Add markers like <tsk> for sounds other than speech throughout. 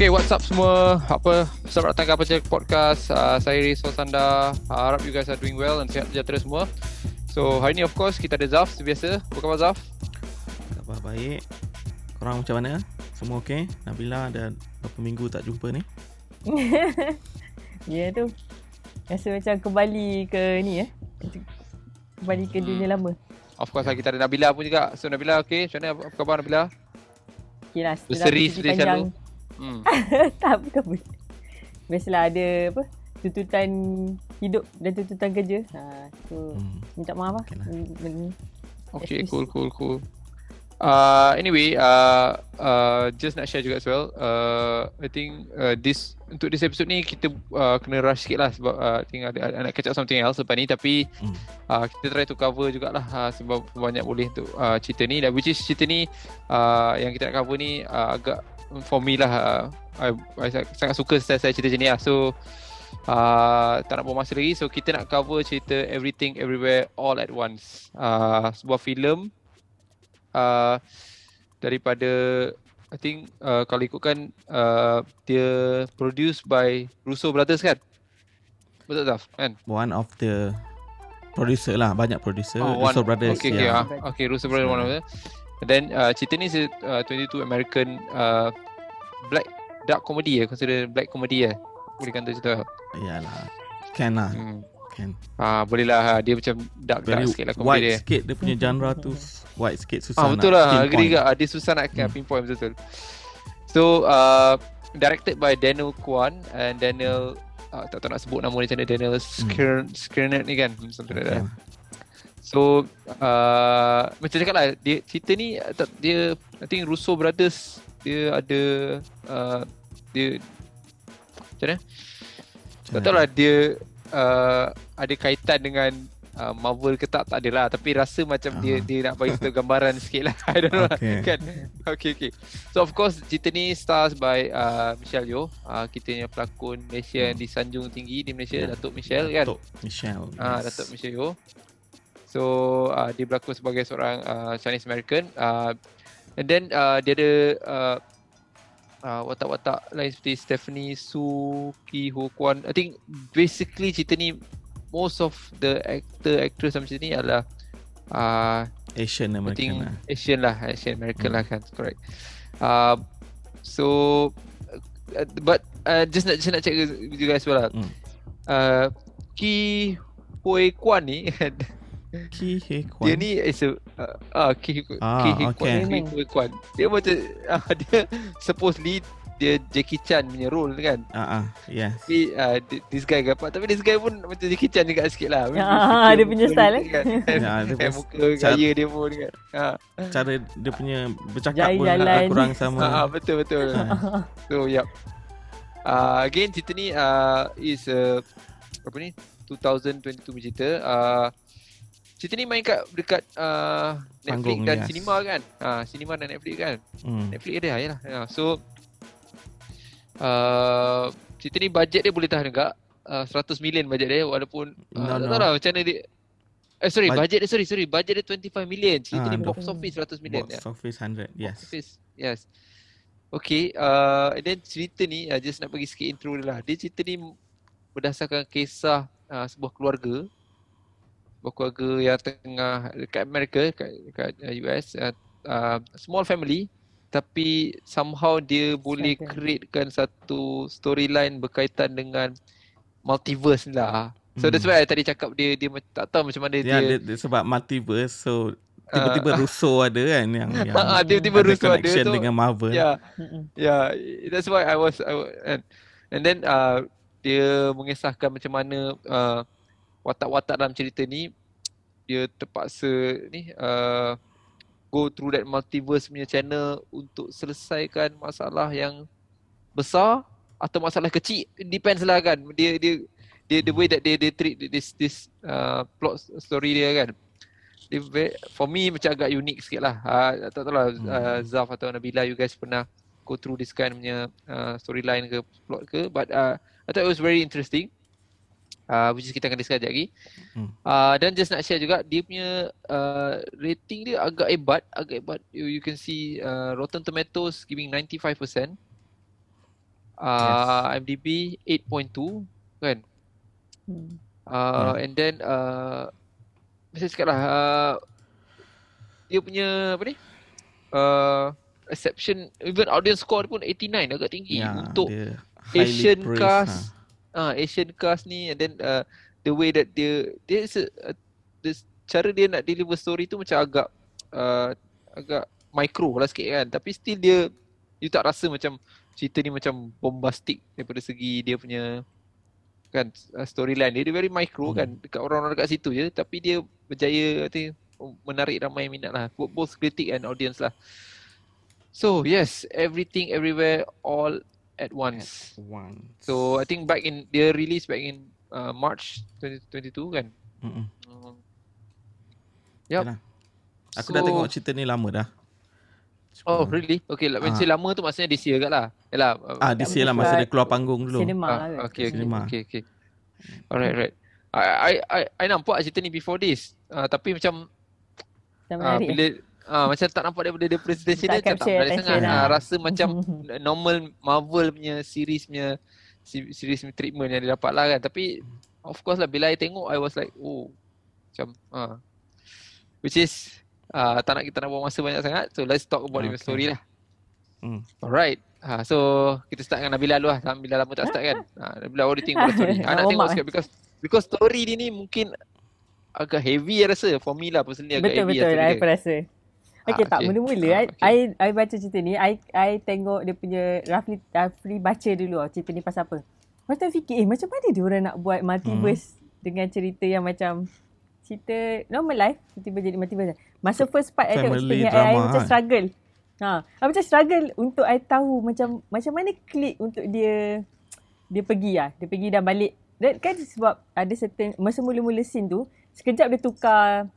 Okay, what's up semua? Apa selamat datang ke apa cek podcast. Uh, saya Rizal Sanda. Uh, harap you guys are doing well dan sihat sejahtera semua. So, hari ni of course kita ada Zaf sebiasa. Apa khabar Zaf? Khabar baik. Korang macam mana? Semua okey? Nabila dah berapa minggu tak jumpa ni? <laughs> ya tu. Rasa macam kembali ke ni eh. Kembali ke dunia hmm. lama. Of course lah kita ada Nabila pun juga. So Nabila okey? Macam mana apa khabar Nabila? Okay lah. Berseri seperti selalu. Hmm. <laughs> tak bukan pun. Biasalah ada apa? Tuntutan hidup dan tuntutan kerja. Ha, so hmm. minta maaf lah. Okay, lah. okay cool cool cool. Uh, anyway, uh, uh, just nak share juga as well. Uh, I think uh, this untuk this episode ni kita uh, kena rush sikit lah sebab uh, I think ada, ada nak catch up something else lepas ni tapi hmm. uh, kita try to cover jugalah uh, sebab banyak boleh untuk uh, cerita ni dan which is cerita ni uh, yang kita nak cover ni uh, agak for me lah uh, I, I, sangat suka saya, saya cerita ni lah. So uh, tak nak buang masa lagi. So kita nak cover cerita everything everywhere all at once. Uh, sebuah filem uh, daripada I think uh, kalau ikutkan uh, dia produced by Russo Brothers kan? Betul tak kan? One of the producer lah banyak producer. Oh, Russo Brothers okay, okay, yeah. okay Russo Brothers one of them And then uh, cerita ni uh, 22 American uh, black dark comedy ya, consider black comedy ya. Boleh kata cerita. Iyalah. Can lah. Hmm. Can. Ah, boleh lah. Dia macam dark dark sikit lah comedy white dia. sikit dia punya genre tu. White sikit susah ah, betul lah. Agree juga. Dia susah nak hmm. pinpoint betul-betul. So, uh, directed by Daniel Kwan and Daniel uh, tak tahu nak sebut nama dia macam mana Daniel Skirnet hmm. ni kan. Something like that. So uh, Macam cakap lah dia, Cerita ni Dia I think Russo Brothers Dia ada uh, Dia Macam mana Tak tahu lah dia uh, Ada kaitan dengan uh, Marvel ke tak Tak ada lah Tapi rasa macam uh-huh. dia Dia nak bagi satu gambaran sikit lah <laughs> I don't know okay. lah kan? Okay okay So of course Cerita ni stars by uh, Michelle Yeoh uh, Kita punya pelakon Malaysia hmm. Di Sanjung Tinggi Di Malaysia yeah. Datuk Michelle kan Datuk Michelle uh, yes. Datuk Michelle Yeoh So uh, dia berlakon sebagai seorang uh, Chinese American uh, and then uh, dia ada uh, uh, watak-watak lain seperti Stephanie Su Ki Ho Kwan I think basically cerita ni most of the actor actress cerita ni adalah uh, Asian American lah. Asian lah Asian American hmm. lah kan correct uh, so uh, but uh, just nak just nak check you guys well lah hmm. uh, Ki Hoi Kwan ni <laughs> Ki. Dia ni is a uh, uh, ah, Ki He Kwan. He Kwan. Dia macam <laughs> uh, dia supposedly dia Jackie Chan punya role kan. Ah uh, uh, yes. Tapi uh, this guy gapat tapi this guy pun macam Jackie Chan juga sikit lah. Ya, uh, dia punya style eh. Kan. <laughs> ya, dia punya <laughs> muka gaya dia pun kan. Ha. Cara dia punya bercakap Jai pun jalan. kurang sama. Ha, betul betul. so yep. Uh, again cerita ni uh, is uh, apa ni 2022 cerita uh, cerita ni main kat dekat uh, Netflix Panggung, dan yes. cinema kan. Ha, uh, cinema dan Netflix kan. Hmm. Netflix ada lah. Ya. So uh, cerita ni bajet dia boleh tahan juga. Uh, 100 million bajet dia walaupun uh, no, tak tahu lah macam mana dia Eh sorry, Bud- budget dia sorry, sorry. Budget dia 25 million. Cerita uh, ni box office 100 million. Box ya. office 100, yes. Box office, yes. Okay, uh, and then cerita ni, uh, just nak bagi sikit intro dia lah. Dia cerita ni berdasarkan kisah uh, sebuah keluarga berkeluarga yang tengah dekat Amerika dekat, dekat US uh, uh, small family tapi somehow dia boleh createkan satu storyline berkaitan dengan multiverse lah. So hmm. that's why I tadi cakap dia dia tak tahu macam mana ya, dia, dia, dia sebab multiverse so tiba-tiba uh, Russo ada kan yang, <laughs> yang uh, tiba-tiba Russo ada connection dengan Marvel. Yeah. Yeah, that's why I was, I was and, and then uh, dia mengisahkan macam mana uh, watak-watak dalam cerita ni dia terpaksa ni uh, go through that multiverse punya channel untuk selesaikan masalah yang besar atau masalah kecil. Depends lah kan. Dia dia dia the way that they they treat this this uh, plot story dia kan. Dia for me macam agak unik sikit lah. Uh, tak tahu lah uh, Zaf atau Nabila you guys pernah go through this kind punya uh, storyline ke plot ke. But uh, I thought it was very interesting uh, which is kita akan discuss lagi. Hmm. Uh, dan just nak share juga dia punya uh, rating dia agak hebat, agak hebat. You, you can see uh, Rotten Tomatoes giving 95%. uh, yes. IMDb 8.2 kan. Hmm. Uh, yeah. and then uh, saya cakap lah uh, dia punya apa ni? Uh, exception even audience score pun 89 agak tinggi yeah, untuk Asian cast. Ah, uh, Asian cast ni and then uh, the way that dia dia uh, the cara dia nak deliver story tu macam agak uh, agak micro lah sikit kan. Tapi still dia you tak rasa macam cerita ni macam bombastic daripada segi dia punya kan uh, storyline dia, dia very micro hmm. kan dekat orang-orang dekat situ je. Tapi dia berjaya I menarik ramai minat lah. Both critic and audience lah. So yes everything everywhere all at once at once so I think back in dia release back in uh, March 2022 kan mm uh, yep. Aku so, dah tengok cerita ni lama dah Oh really? Okay, lah. When uh. lama tu maksudnya this year kat lah. Yalah. Ah, this year lah masa dia keluar panggung dulu. Cinema ah, lah. Okay, okay, Cinema. okay, okay. Alright, right. I, I, I, I nampak cerita ni before this. Uh, tapi macam uh, bila uh, macam tak nampak daripada dia presentation dia macam tak menarik sangat. Lah. Uh, rasa macam <laughs> normal Marvel punya series punya series punya treatment yang dia dapat lah kan. Tapi of course lah bila I tengok I was like oh macam uh, which is uh, tak nak kita nak buang masa banyak sangat. So let's talk about okay. the story lah. Hmm. Alright. Ha, so kita start dengan Nabila dulu lah. Nabila lama tak start kan. Ha, <laughs> Nabila what do you think about the story? <laughs> Ha, nak tengok sikit because because story ni ni mungkin agak heavy I rasa. For me lah personally agak betul, heavy. Betul betul. I rasa. Okay, ha, tak mula-mula ha, okay. I, I, baca cerita ni. I, I tengok dia punya roughly, roughly baca dulu cerita ni pasal apa. Lepas tu fikir eh macam mana dia orang nak buat multiverse hmm. dengan cerita yang macam cerita normal life tiba-tiba jadi multiverse. Masa first part I tengok cerita ni I, I macam kan? struggle. Ha, I macam struggle untuk I tahu macam macam mana klik untuk dia dia pergi lah. Dia pergi dan balik. Dan kan sebab ada certain masa mula-mula scene tu, sekejap dia tukar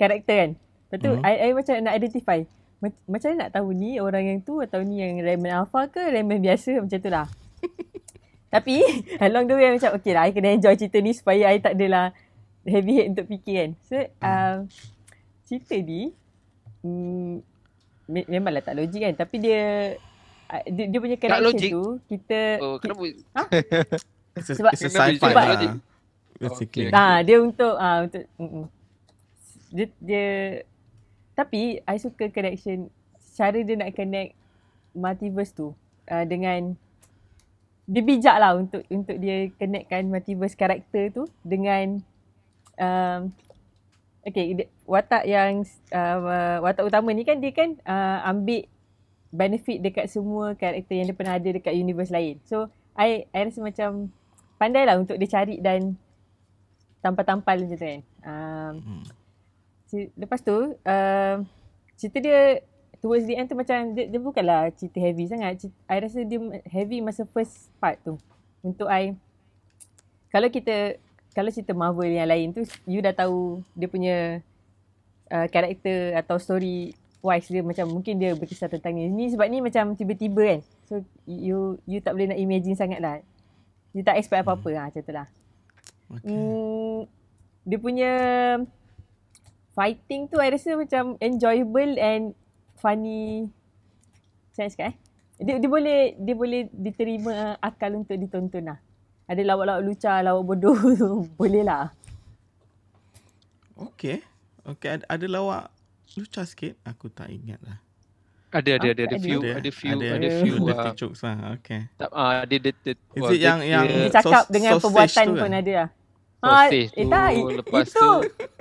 karakter kan. Lepas tu, hmm. I, I macam nak identify. Macam mana nak tahu ni orang yang tu atau ni yang Raymond Alpha ke Raymond biasa macam tu lah. <laughs> Tapi <laughs> along the way macam okay lah I kena enjoy cerita ni supaya I tak adalah heavy head untuk fikir kan. So uh, cerita ni mm, me- memanglah tak logik kan tapi dia dia, dia punya connection tu kita oh, kenapa ha? <laughs> sebab it's a sci-fi sebab, lah. Basically. Ha, dia untuk uh, untuk mm, dia, dia tapi I suka connection cara dia nak connect multiverse tu uh, dengan dia bijak lah untuk untuk dia connectkan multiverse karakter tu dengan um, okay watak yang uh, watak utama ni kan dia kan uh, ambil benefit dekat semua karakter yang dia pernah ada dekat universe lain. So I I rasa macam pandai lah untuk dia cari dan tampal-tampal macam tu kan. Um, hmm. Lepas tu uh, cerita dia towards the end tu macam dia, dia bukanlah cerita heavy sangat. Cerita, I rasa dia heavy masa first part tu. Untuk I kalau kita kalau cerita Marvel yang lain tu you dah tahu dia punya uh, karakter atau story wise dia macam mungkin dia berkisah tentang ni. Ni sebab ni macam tiba-tiba kan. So you you tak boleh nak imagine sangat lah. You tak expect apa-apa hmm. lah macam tu lah. Okay. Hmm, dia punya fighting tu I rasa macam enjoyable and funny. Macam cakap eh. Dia, dia boleh dia boleh diterima akal untuk ditonton lah ada lawak-lawak lucah, lawak bodoh tu <laughs> boleh lah. Okay. Okay, ada, ada lawak lucah sikit. Aku tak ingat lah. Ada, ada, ada, ada, few, ada, ada few, ada, ada few. Ada uh, jokes lah, okay. Tak, uh, dia, dia, dia, Is it yang, yang dia cakap dengan perbuatan pun kan? ada lah. Sausage ha, eh, tak, lepas itu. tu,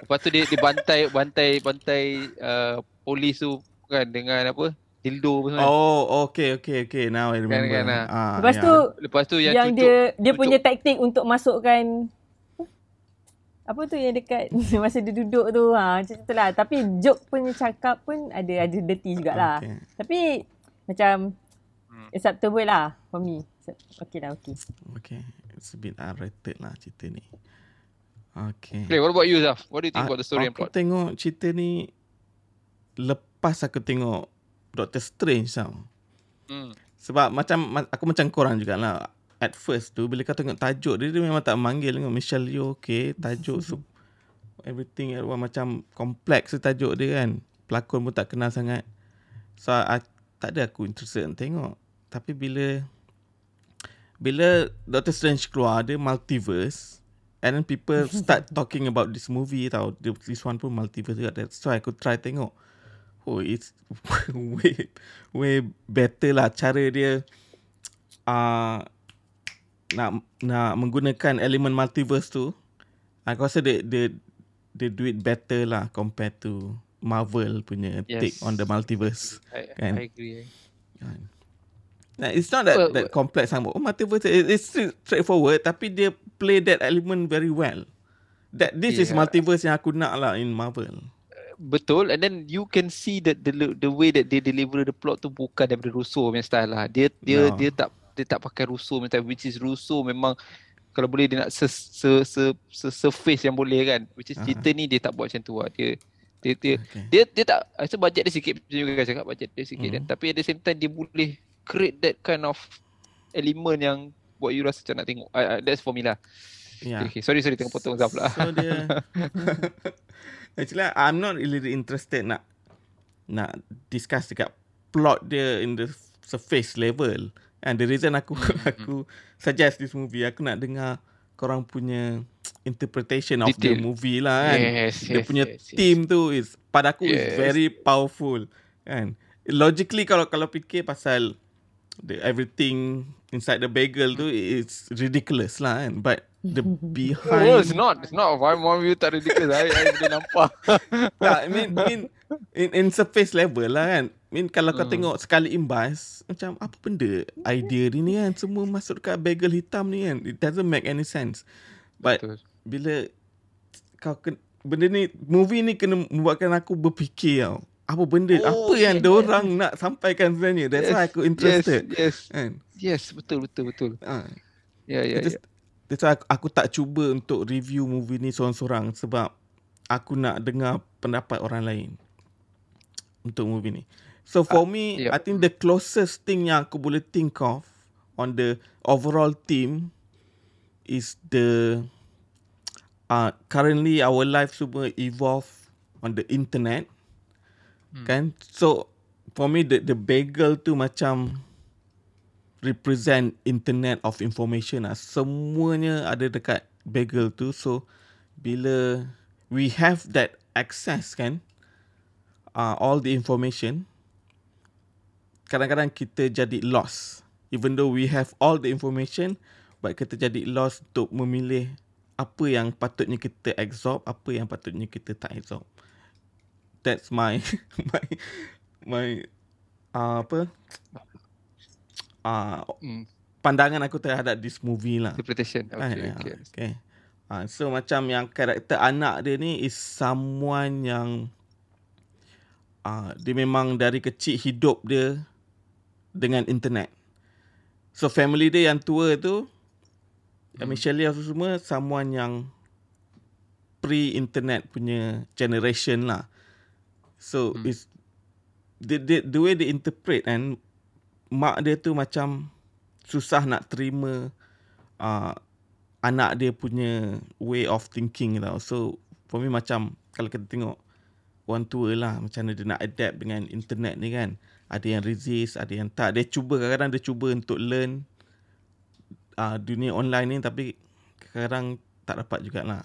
lepas tu dia, dia bantai, bantai, bantai uh, polis tu kan dengan apa, dildo pun sebenarnya. Oh, okay, okay, okay. Now I remember. Kan, kan, ah, lepas yeah. tu, lepas tu yang, yang cucuk, dia dia cucuk. punya taktik untuk masukkan apa tu yang dekat <laughs> masa dia duduk tu ha macam tu lah tapi joke punya cakap pun ada ada dirty jugalah okay. tapi macam hmm. acceptable lah for me okay lah okay okay it's a bit unrated lah cerita ni okay okay what about you Zaf what do you think uh, about the story and plot aku tengok cerita ni lepas aku tengok Doctor Strange tau. Hmm. Sebab macam aku macam korang jugalah. At first tu bila kau tengok tajuk dia, dia memang tak manggil tengok Michelle Yeoh okay. Tajuk so, everything everyone macam kompleks tu tajuk dia kan. Pelakon pun tak kenal sangat. So I, tak ada aku interested tengok. Tapi bila bila Doctor Strange keluar dia multiverse and then people start <laughs> talking about this movie tau. This one pun multiverse juga. That's why aku try tengok. Oh it's <laughs> way way better lah cara dia uh, nak nak menggunakan elemen multiverse tu. Aku rasa dia dia dia do it better lah compared to Marvel punya yes. take on the multiverse. I, kan? I agree. Kan Nah, it's not that well, that complex sama. Oh, multiverse it's straightforward tapi dia play that element very well. That this yeah. is multiverse yang aku nak lah in Marvel. Betul and then you can see that the the way that they deliver the plot tu bukan daripada Russo punya style lah. Dia dia no. dia tak dia tak pakai Russo punya which is Russo memang kalau boleh dia nak se se se, se surface yang boleh kan. Which is uh-huh. cerita ni dia tak buat macam tu lah. Dia dia dia, okay. dia, dia tak rasa budget dia sikit macam juga cakap budget dia sikit uh-huh. kan. Tapi at the same time dia boleh create that kind of element yang buat you rasa macam nak tengok. Uh, uh, that's for me lah. Yeah. Okay, okay. Sorry, sorry. Tengok potong Zaf lah. So dia... <laughs> Actually, I'm not really interested nak nak discuss dekat plot dia in the surface level. And the reason aku mm-hmm. aku suggest this movie, aku nak dengar korang punya interpretation of Detail. the movie lah kan. Yes, dia punya yes, theme yes. tu is pada aku yes. is very powerful kan. Logically kalau kalau fikir pasal the everything inside the bagel tu it's ridiculous lah kan. But the <laughs> behind oh, it's not it's not. Why more you tak ridiculous? I I boleh nampak. <laughs> Nah, I mean in in in surface level lah kan. I mean kalau kau hmm. tengok sekali imbas macam apa benda idea ni kan? Semua masuk dekat bagel hitam ni kan? It doesn't make any sense. But Betul. bila kau ken, benda ni movie ni kena membuatkan aku berfikir tau apa benda oh, apa yang yeah. orang nak sampaikan sebenarnya? That's yes, why aku interested. yes. Yes, And, yes betul betul betul. Uh, ya ya ya. that's why aku, aku tak cuba untuk review movie ni seorang-seorang sebab aku nak dengar pendapat orang lain untuk movie ni. So for uh, me yeah. i think the closest thing yang aku boleh think of on the overall theme is the uh, currently our life semua evolve on the internet Hmm. Kan? So for me the the bagel tu macam represent internet of information lah. Semuanya ada dekat bagel tu. So bila we have that access kan uh, all the information kadang-kadang kita jadi lost even though we have all the information but kita jadi lost untuk memilih apa yang patutnya kita absorb apa yang patutnya kita tak absorb that's my <laughs> my my uh, apa uh, mm. pandangan aku terhadap this movie lah. Interpretation. Okay. Right, okay. okay. Uh, so macam yang karakter anak dia ni is someone yang uh, dia memang dari kecil hidup dia dengan internet. So family dia yang tua tu, hmm. Michelle Lee semua someone yang pre-internet punya generation lah. So hmm. it's the, the the way they interpret and mak dia tu macam susah nak terima uh, anak dia punya way of thinking tau. So for me macam kalau kita tengok orang tua lah macam mana dia nak adapt dengan internet ni kan. Ada yang resist, ada yang tak. Dia cuba kadang-kadang dia cuba untuk learn uh, dunia online ni tapi kadang-kadang tak dapat jugalah.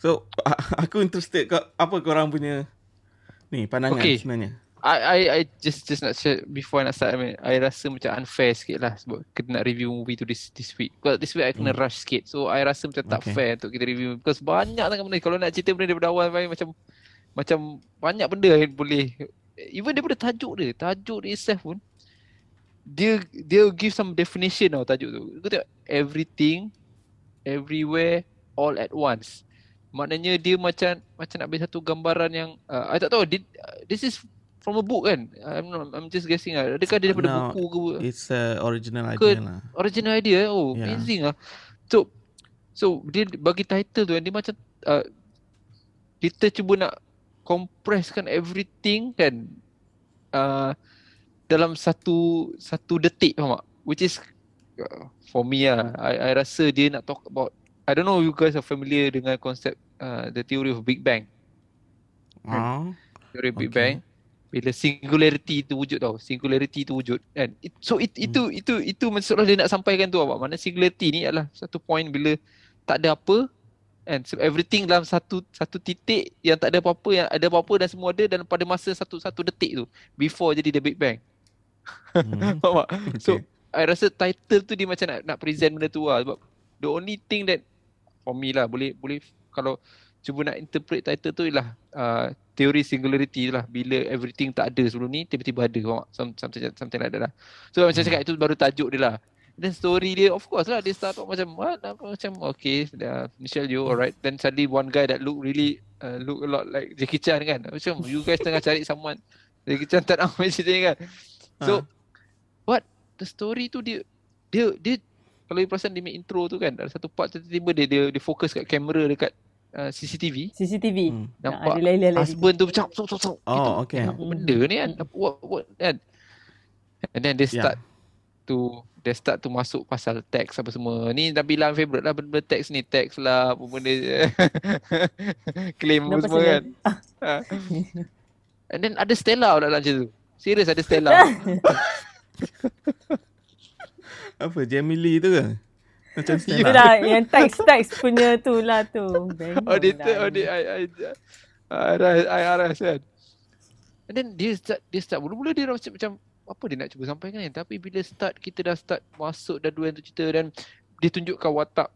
So <laughs> aku interested kau apa kau orang punya ni pandangan okay. sebenarnya. I I I just just nak share before I nak start I, mean, I rasa macam unfair sikit lah sebab kena nak review movie tu this this week. Because this week I kena hmm. rush sikit. So I rasa macam tak okay. fair untuk kita review because banyak sangat benda kalau nak cerita benda daripada awal macam macam banyak benda yang boleh even daripada tajuk dia, tajuk dia itself pun dia dia give some definition tau tajuk tu. Kau tengok everything everywhere all at once. Maknanya dia macam macam nak bagi satu gambaran yang uh, I tak tahu did, uh, this is from a book kan. I'm not, I'm just guessing lah. Adakah dia daripada no, buku ke? It's a original idea ke, lah. Original idea. Oh, yeah. amazing lah. So so dia bagi title tu dia macam uh, kita cuba nak compresskan everything kan uh, dalam satu satu detik faham tak? Which is uh, for me lah. I, I rasa dia nak talk about I don't know you guys are familiar dengan konsep uh, the theory of Big Bang. Ah. Theory of Big okay. Bang. bila singularity tu wujud tau singularity tu wujud kan It, so it, hmm. itu itu itu maksudnya dia nak sampaikan tu apa mana singularity ni adalah satu point bila tak ada apa and so everything dalam satu satu titik yang tak ada apa-apa yang ada apa-apa dan semua ada dan pada masa satu satu detik tu before jadi the big bang hmm. <laughs> so okay. I rasa title tu dia macam nak nak present benda tu lah sebab the only thing that for me lah. Boleh boleh kalau cuba nak interpret title tu ialah uh, teori singularity lah. Bila everything tak ada sebelum ni tiba-tiba ada faham something, something like that lah. So macam hmm. cakap itu baru tajuk dia lah. Then story dia of course lah dia start off macam what? Macam okay uh, Michelle Yeoh alright? Then suddenly one guy that look really uh, look a lot like Jackie Chan kan. Macam you guys tengah cari someone. Jackie Chan tak <laughs> nak macam ni kan. So uh. what? The story tu dia dia dia kalau you perasan dia intro tu kan ada satu part tiba-tiba dia dia, dia fokus kat kamera dekat uh, CCTV. CCTV. Hmm. Nampak nah, husband tu macam sok sok sok. Oh, gitu. okay. Apa benda ni kan? What, what, kan? And then they start yeah. to they start to masuk pasal teks apa semua. Ni dah bilang favorite lah benda teks ni. Teks lah apa benda. <laughs> Claim apa semua kan. Ha. And then ada Stella dalam cerita tu. Serius ada Stella. <laughs> apa Jamie Lee tu ke? Macam Itu dah yang teks-teks punya tu lah tu. Auditor, audit, I, I, I, I, I, kan. And then dia start, dia start mula-mula dia rasa macam apa dia nak cuba sampaikan ni. Tapi bila start, kita dah start masuk dah dua tu cerita dan dia tunjukkan watak,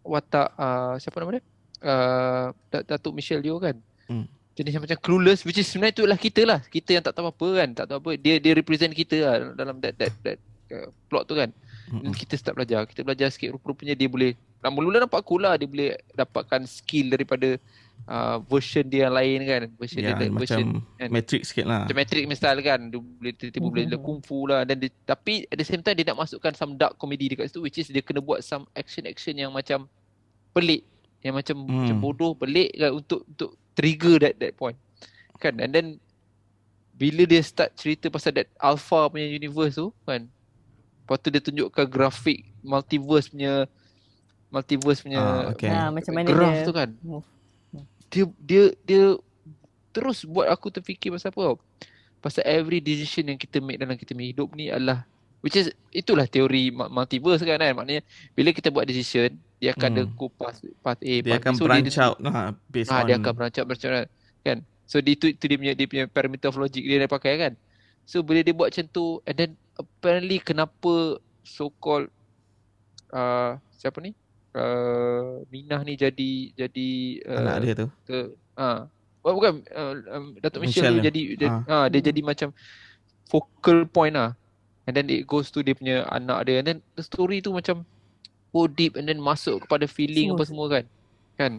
watak uh, siapa nama dia? Uh, Datuk Michelle Yeoh kan. Hmm. Jadi macam clueless which is sebenarnya tu lah kita lah. Kita yang tak tahu apa kan. Tak tahu apa. Dia dia represent kita lah dalam that, that, that uh, plot tu kan. Mm-hmm. Kita start belajar. Kita belajar sikit rupa-rupanya dia boleh mula-mula nampak cool lah dia boleh dapatkan skill daripada uh, version dia yang lain kan. Version ya, dia macam version kan. matrix sikit lah. Macam matrix style kan. Dia boleh tiba-tiba mm-hmm. boleh kung fu lah dan dia, tapi at the same time dia nak masukkan some dark comedy dekat situ which is dia kena buat some action-action yang macam pelik yang macam mm. macam bodoh pelik kan untuk untuk trigger that that point. Kan and then bila dia start cerita pasal that alpha punya universe tu kan Lepas tu dia tunjukkan grafik multiverse punya multiverse punya ah, okay. ha, macam mana graph dia tu kan. Dia dia dia terus buat aku terfikir pasal apa? Pasal every decision yang kita make dalam kita hidup ni adalah which is itulah teori multiverse kan kan. Maknanya bila kita buat decision dia akan hmm. ada go path, path A, dia path akan so branch dia, out nah, based ha, on dia akan branch out, branch out kan. So itu, itu dia punya dia punya parameter of logic dia dia pakai kan. So bila dia buat macam tu and then apparently kenapa so called uh, siapa ni? Uh, Minah ni jadi jadi uh, anak dia tu. ke, uh, oh, bukan uh, um, Datuk Michelle, Michelle jadi dia, uh. Uh, dia jadi macam focal point lah. And then it goes to dia punya anak dia. And then the story tu macam go deep and then masuk kepada feeling so, apa semua kan? Kan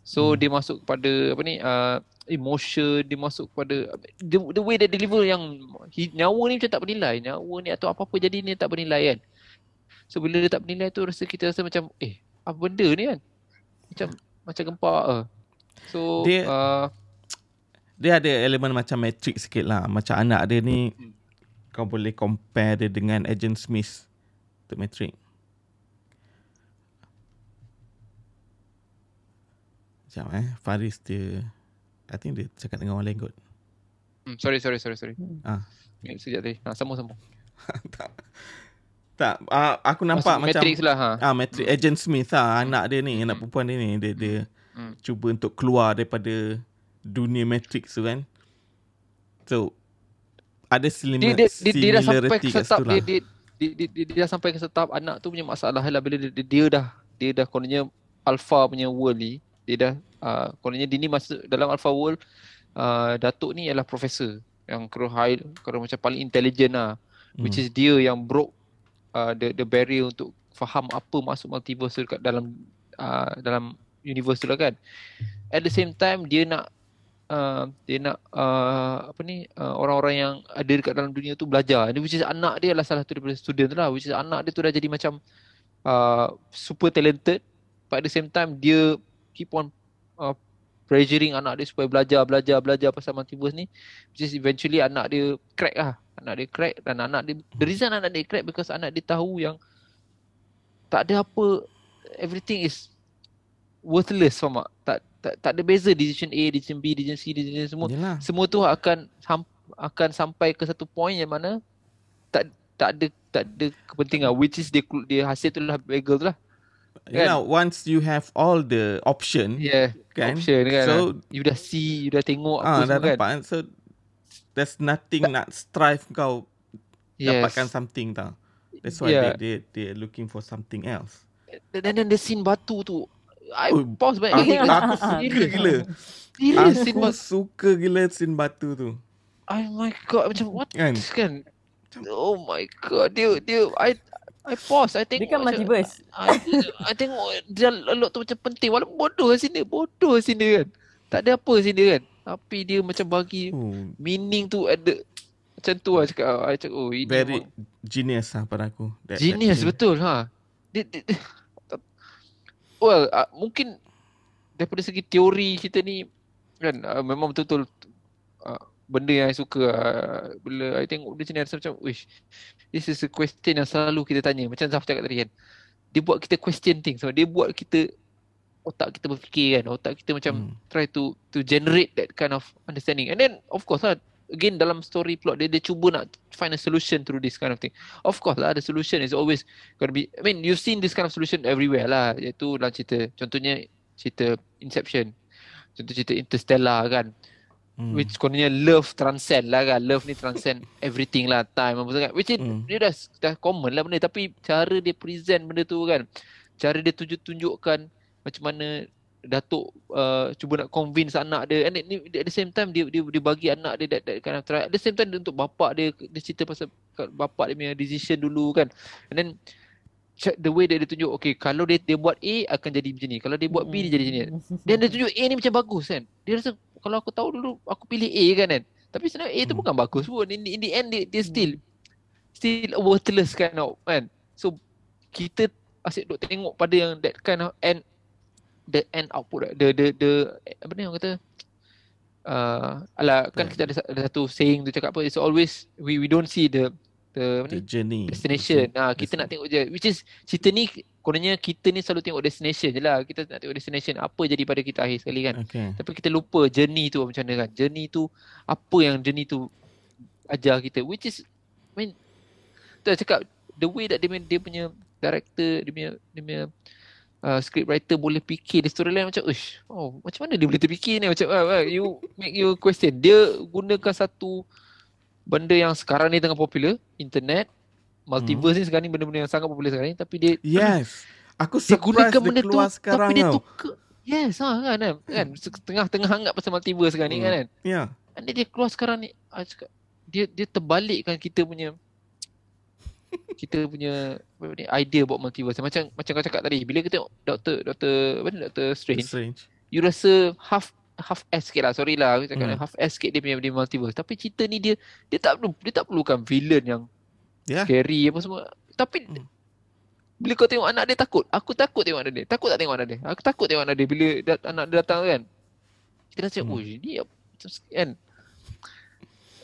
so hmm. dia masuk kepada apa ni uh, emotion dia masuk kepada the, the way dia deliver yang he, nyawa ni macam tak bernilai nyawa ni atau apa-apa jadi ni tak bernilai kan so bila dia tak bernilai tu rasa kita rasa macam eh apa benda ni kan macam macam gempak uh. so dia uh, dia ada elemen macam matrix sikit lah macam anak dia ni hmm. kau boleh compare dia dengan agent Smith The Matrix Macam eh Faris dia I think dia cakap dengan orang lain kot. Hmm, sorry, sorry, sorry, sorry. Hmm. Ah. Sekejap tadi. Ha, sama-sama. <laughs> tak. Tak, uh, aku nampak Maksud macam Matrix lah ha. Ah, Matrix hmm. Agent Smith lah, anak dia ni, anak hmm. perempuan dia ni, dia dia hmm. cuba untuk keluar daripada dunia Matrix tu kan. So ada similar dia, dia, dia, dia dah sampai ke setap dia, dia, dia, dia, dia, dia, dah sampai ke setap anak tu punya masalah lah bila dia, dia, dia dah dia dah kononnya alpha punya world ni dia dah uh, kononnya dia ni masuk dalam Alpha World uh, Datuk ni adalah profesor yang kira high kira macam paling intelligent lah. Hmm. which is dia yang broke uh, the the barrier untuk faham apa masuk multiverse dekat dalam uh, dalam universe tu lah kan. At the same time dia nak uh, dia nak uh, apa ni uh, orang-orang yang ada dekat dalam dunia tu belajar. Which is anak dia adalah salah satu daripada student tu lah. Which is anak dia tu dah jadi macam uh, super talented. But at the same time dia keep on uh, pressuring anak dia supaya belajar belajar belajar pasal multiverse ni which is eventually anak dia crack lah anak dia crack dan anak dia the reason anak dia crack because anak dia tahu yang tak ada apa everything is worthless faham tak? tak tak, tak ada beza decision A, decision B, decision C, decision semua. Yalah. Semua tu akan akan sampai ke satu point yang mana tak tak ada tak ada kepentingan which is dia dia hasil tu lah bagel tu lah. Kan? Yeah, once you have all the option, yeah, kan? option kan. So you dah see, you dah tengok ah, apa dah semua kan. So there's nothing nak strive kau yes. dapatkan something tau. That's why yeah. they they they looking for something else. Dan dan the scene batu tu I oh, pause banyak aku, <laughs> aku suka gila. Serius aku suka gila scene batu tu. Oh my god macam what kan? kan? Oh my god dia dia I I pause I tengok Dia kan multiverse <laughs> I, I tengok dia lot tu macam penting walaupun bodoh sini bodoh sini kan. Tak ada apa sini kan. Tapi dia macam bagi oh. meaning tu ada macam tu lah cakap. I cakap oh ini Very memang, genius lah pada aku. That, genius that betul ha. Dia, dia, dia, well uh, mungkin daripada segi teori kita ni kan uh, memang betul-betul uh, benda yang saya suka uh, bila I tengok dia sini rasa macam wish this is a question yang selalu kita tanya macam Zaf cakap tadi kan dia buat kita question things so dia buat kita otak kita berfikir kan otak kita macam hmm. try to to generate that kind of understanding and then of course lah again dalam story plot dia dia cuba nak find a solution through this kind of thing. Of course lah the solution is always going to be I mean you've seen this kind of solution everywhere lah iaitu dalam cerita contohnya cerita Inception. Contoh cerita Interstellar kan. Hmm. Which kononnya love transcend lah kan. Love ni transcend <laughs> everything lah time apa kan. Which is hmm. dia dah dah common lah benda tapi cara dia present benda tu kan. Cara dia tunjuk-tunjukkan macam mana Datuk uh, cuba nak convince anak dia and at the same time dia dia dia bagi anak dia that, that kind of try. At the same time dia untuk bapak dia dia cerita pasal bapak dia punya decision dulu kan. And then the way dia, dia tunjuk okay kalau dia dia buat A akan jadi macam ni. Kalau dia buat B dia jadi macam ni. Dan dia tunjuk A ni macam bagus kan. Dia rasa kalau aku tahu dulu aku pilih A kan kan. Tapi sebenarnya A tu hmm. bukan bagus pun. In, in the end dia, dia still still worthless kind of kan. So kita asyik duk tengok pada yang that kind of end the end output the the the apa ni orang kata uh, ala kan yeah. kita ada, ada satu saying tu cakap apa it's always we we don't see the the, the journey destination ah kita nak tengok je which is cerita ni kononnya kita ni selalu tengok destination je lah. Kita nak tengok destination apa jadi pada kita akhir sekali kan. Okay. tapi kita lupa journey tu macam mana kan. Journey tu apa yang journey tu ajar kita. Which is I mean tu cakap the way that dia, dia punya director dia punya dia punya uh, script writer boleh fikir di storyline macam ush oh macam mana dia boleh terfikir ni? Macam uh, uh, you make you question. Dia gunakan satu benda yang sekarang ni tengah popular internet multiverse hmm. ni sekarang ni benda-benda yang sangat popular sekarang ni tapi dia yes aku dia gunakan benda tu tapi dia tukar yes ha, kan kan, kan? tengah-tengah hangat pasal multiverse sekarang ni hmm. kan kan yeah. and dia keluar sekarang ni dia dia terbalikkan kita punya kita punya apa ni idea buat multiverse macam macam kau cakap tadi bila kita tengok doktor doktor apa ni doktor strange, strange you rasa half half s sikit lah sorry lah aku cakap hmm. half s sikit dia punya dia multiverse tapi cerita ni dia dia tak perlu dia tak perlukan villain yang yeah. scary apa semua tapi hmm. bila kau tengok anak dia takut aku takut tengok anak dia takut tak tengok anak dia aku takut tengok anak dia bila dat- anak dia datang kan kita rasa hmm. oh ni apa kan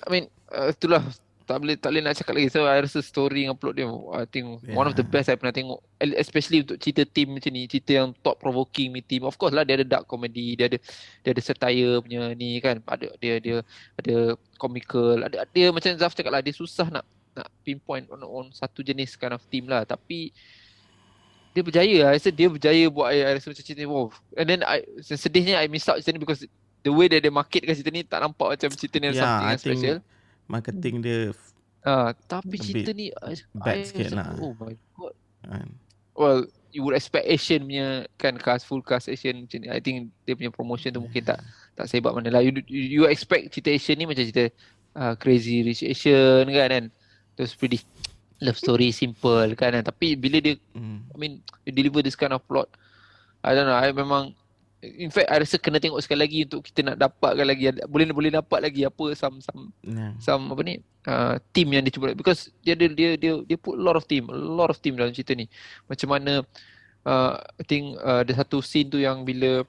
I mean uh, itulah tak boleh tak boleh nak cakap lagi. So I rasa story yang plot dia I think yeah. one of the best saya pernah tengok especially untuk cerita team macam ni, cerita yang thought provoking ni team. Of course lah dia ada dark comedy, dia ada dia ada satire punya ni kan. Ada dia dia ada comical, ada dia macam Zaf cakap lah dia susah nak nak pinpoint on, on satu jenis kind of team lah tapi dia berjaya lah. I rasa dia berjaya buat I, I rasa macam cerita ni wow. And then I, sedihnya I miss out cerita ni because the way that dia marketkan cerita ni tak nampak macam cerita ni yeah, something yang special marketing dia uh, tapi cerita ni bad I sikit lah oh my god kan. well you would expect Asian punya kan cast full cast Asian macam ni I think dia punya promotion tu mungkin tak tak sebab mana lah you, you, you expect cerita Asian ni macam cerita uh, crazy rich Asian kan kan terus pretty love story simple kan, tapi bila dia mm. I mean you deliver this kind of plot I don't know I memang in fact I rasa kena tengok sekali lagi untuk kita nak dapatkan lagi. Boleh boleh dapat lagi apa some some yeah. some apa ni uh, team yang dia cuba. Because dia dia dia dia, dia put a lot of team a lot of team dalam cerita ni. Macam mana uh, I think uh, ada satu scene tu yang bila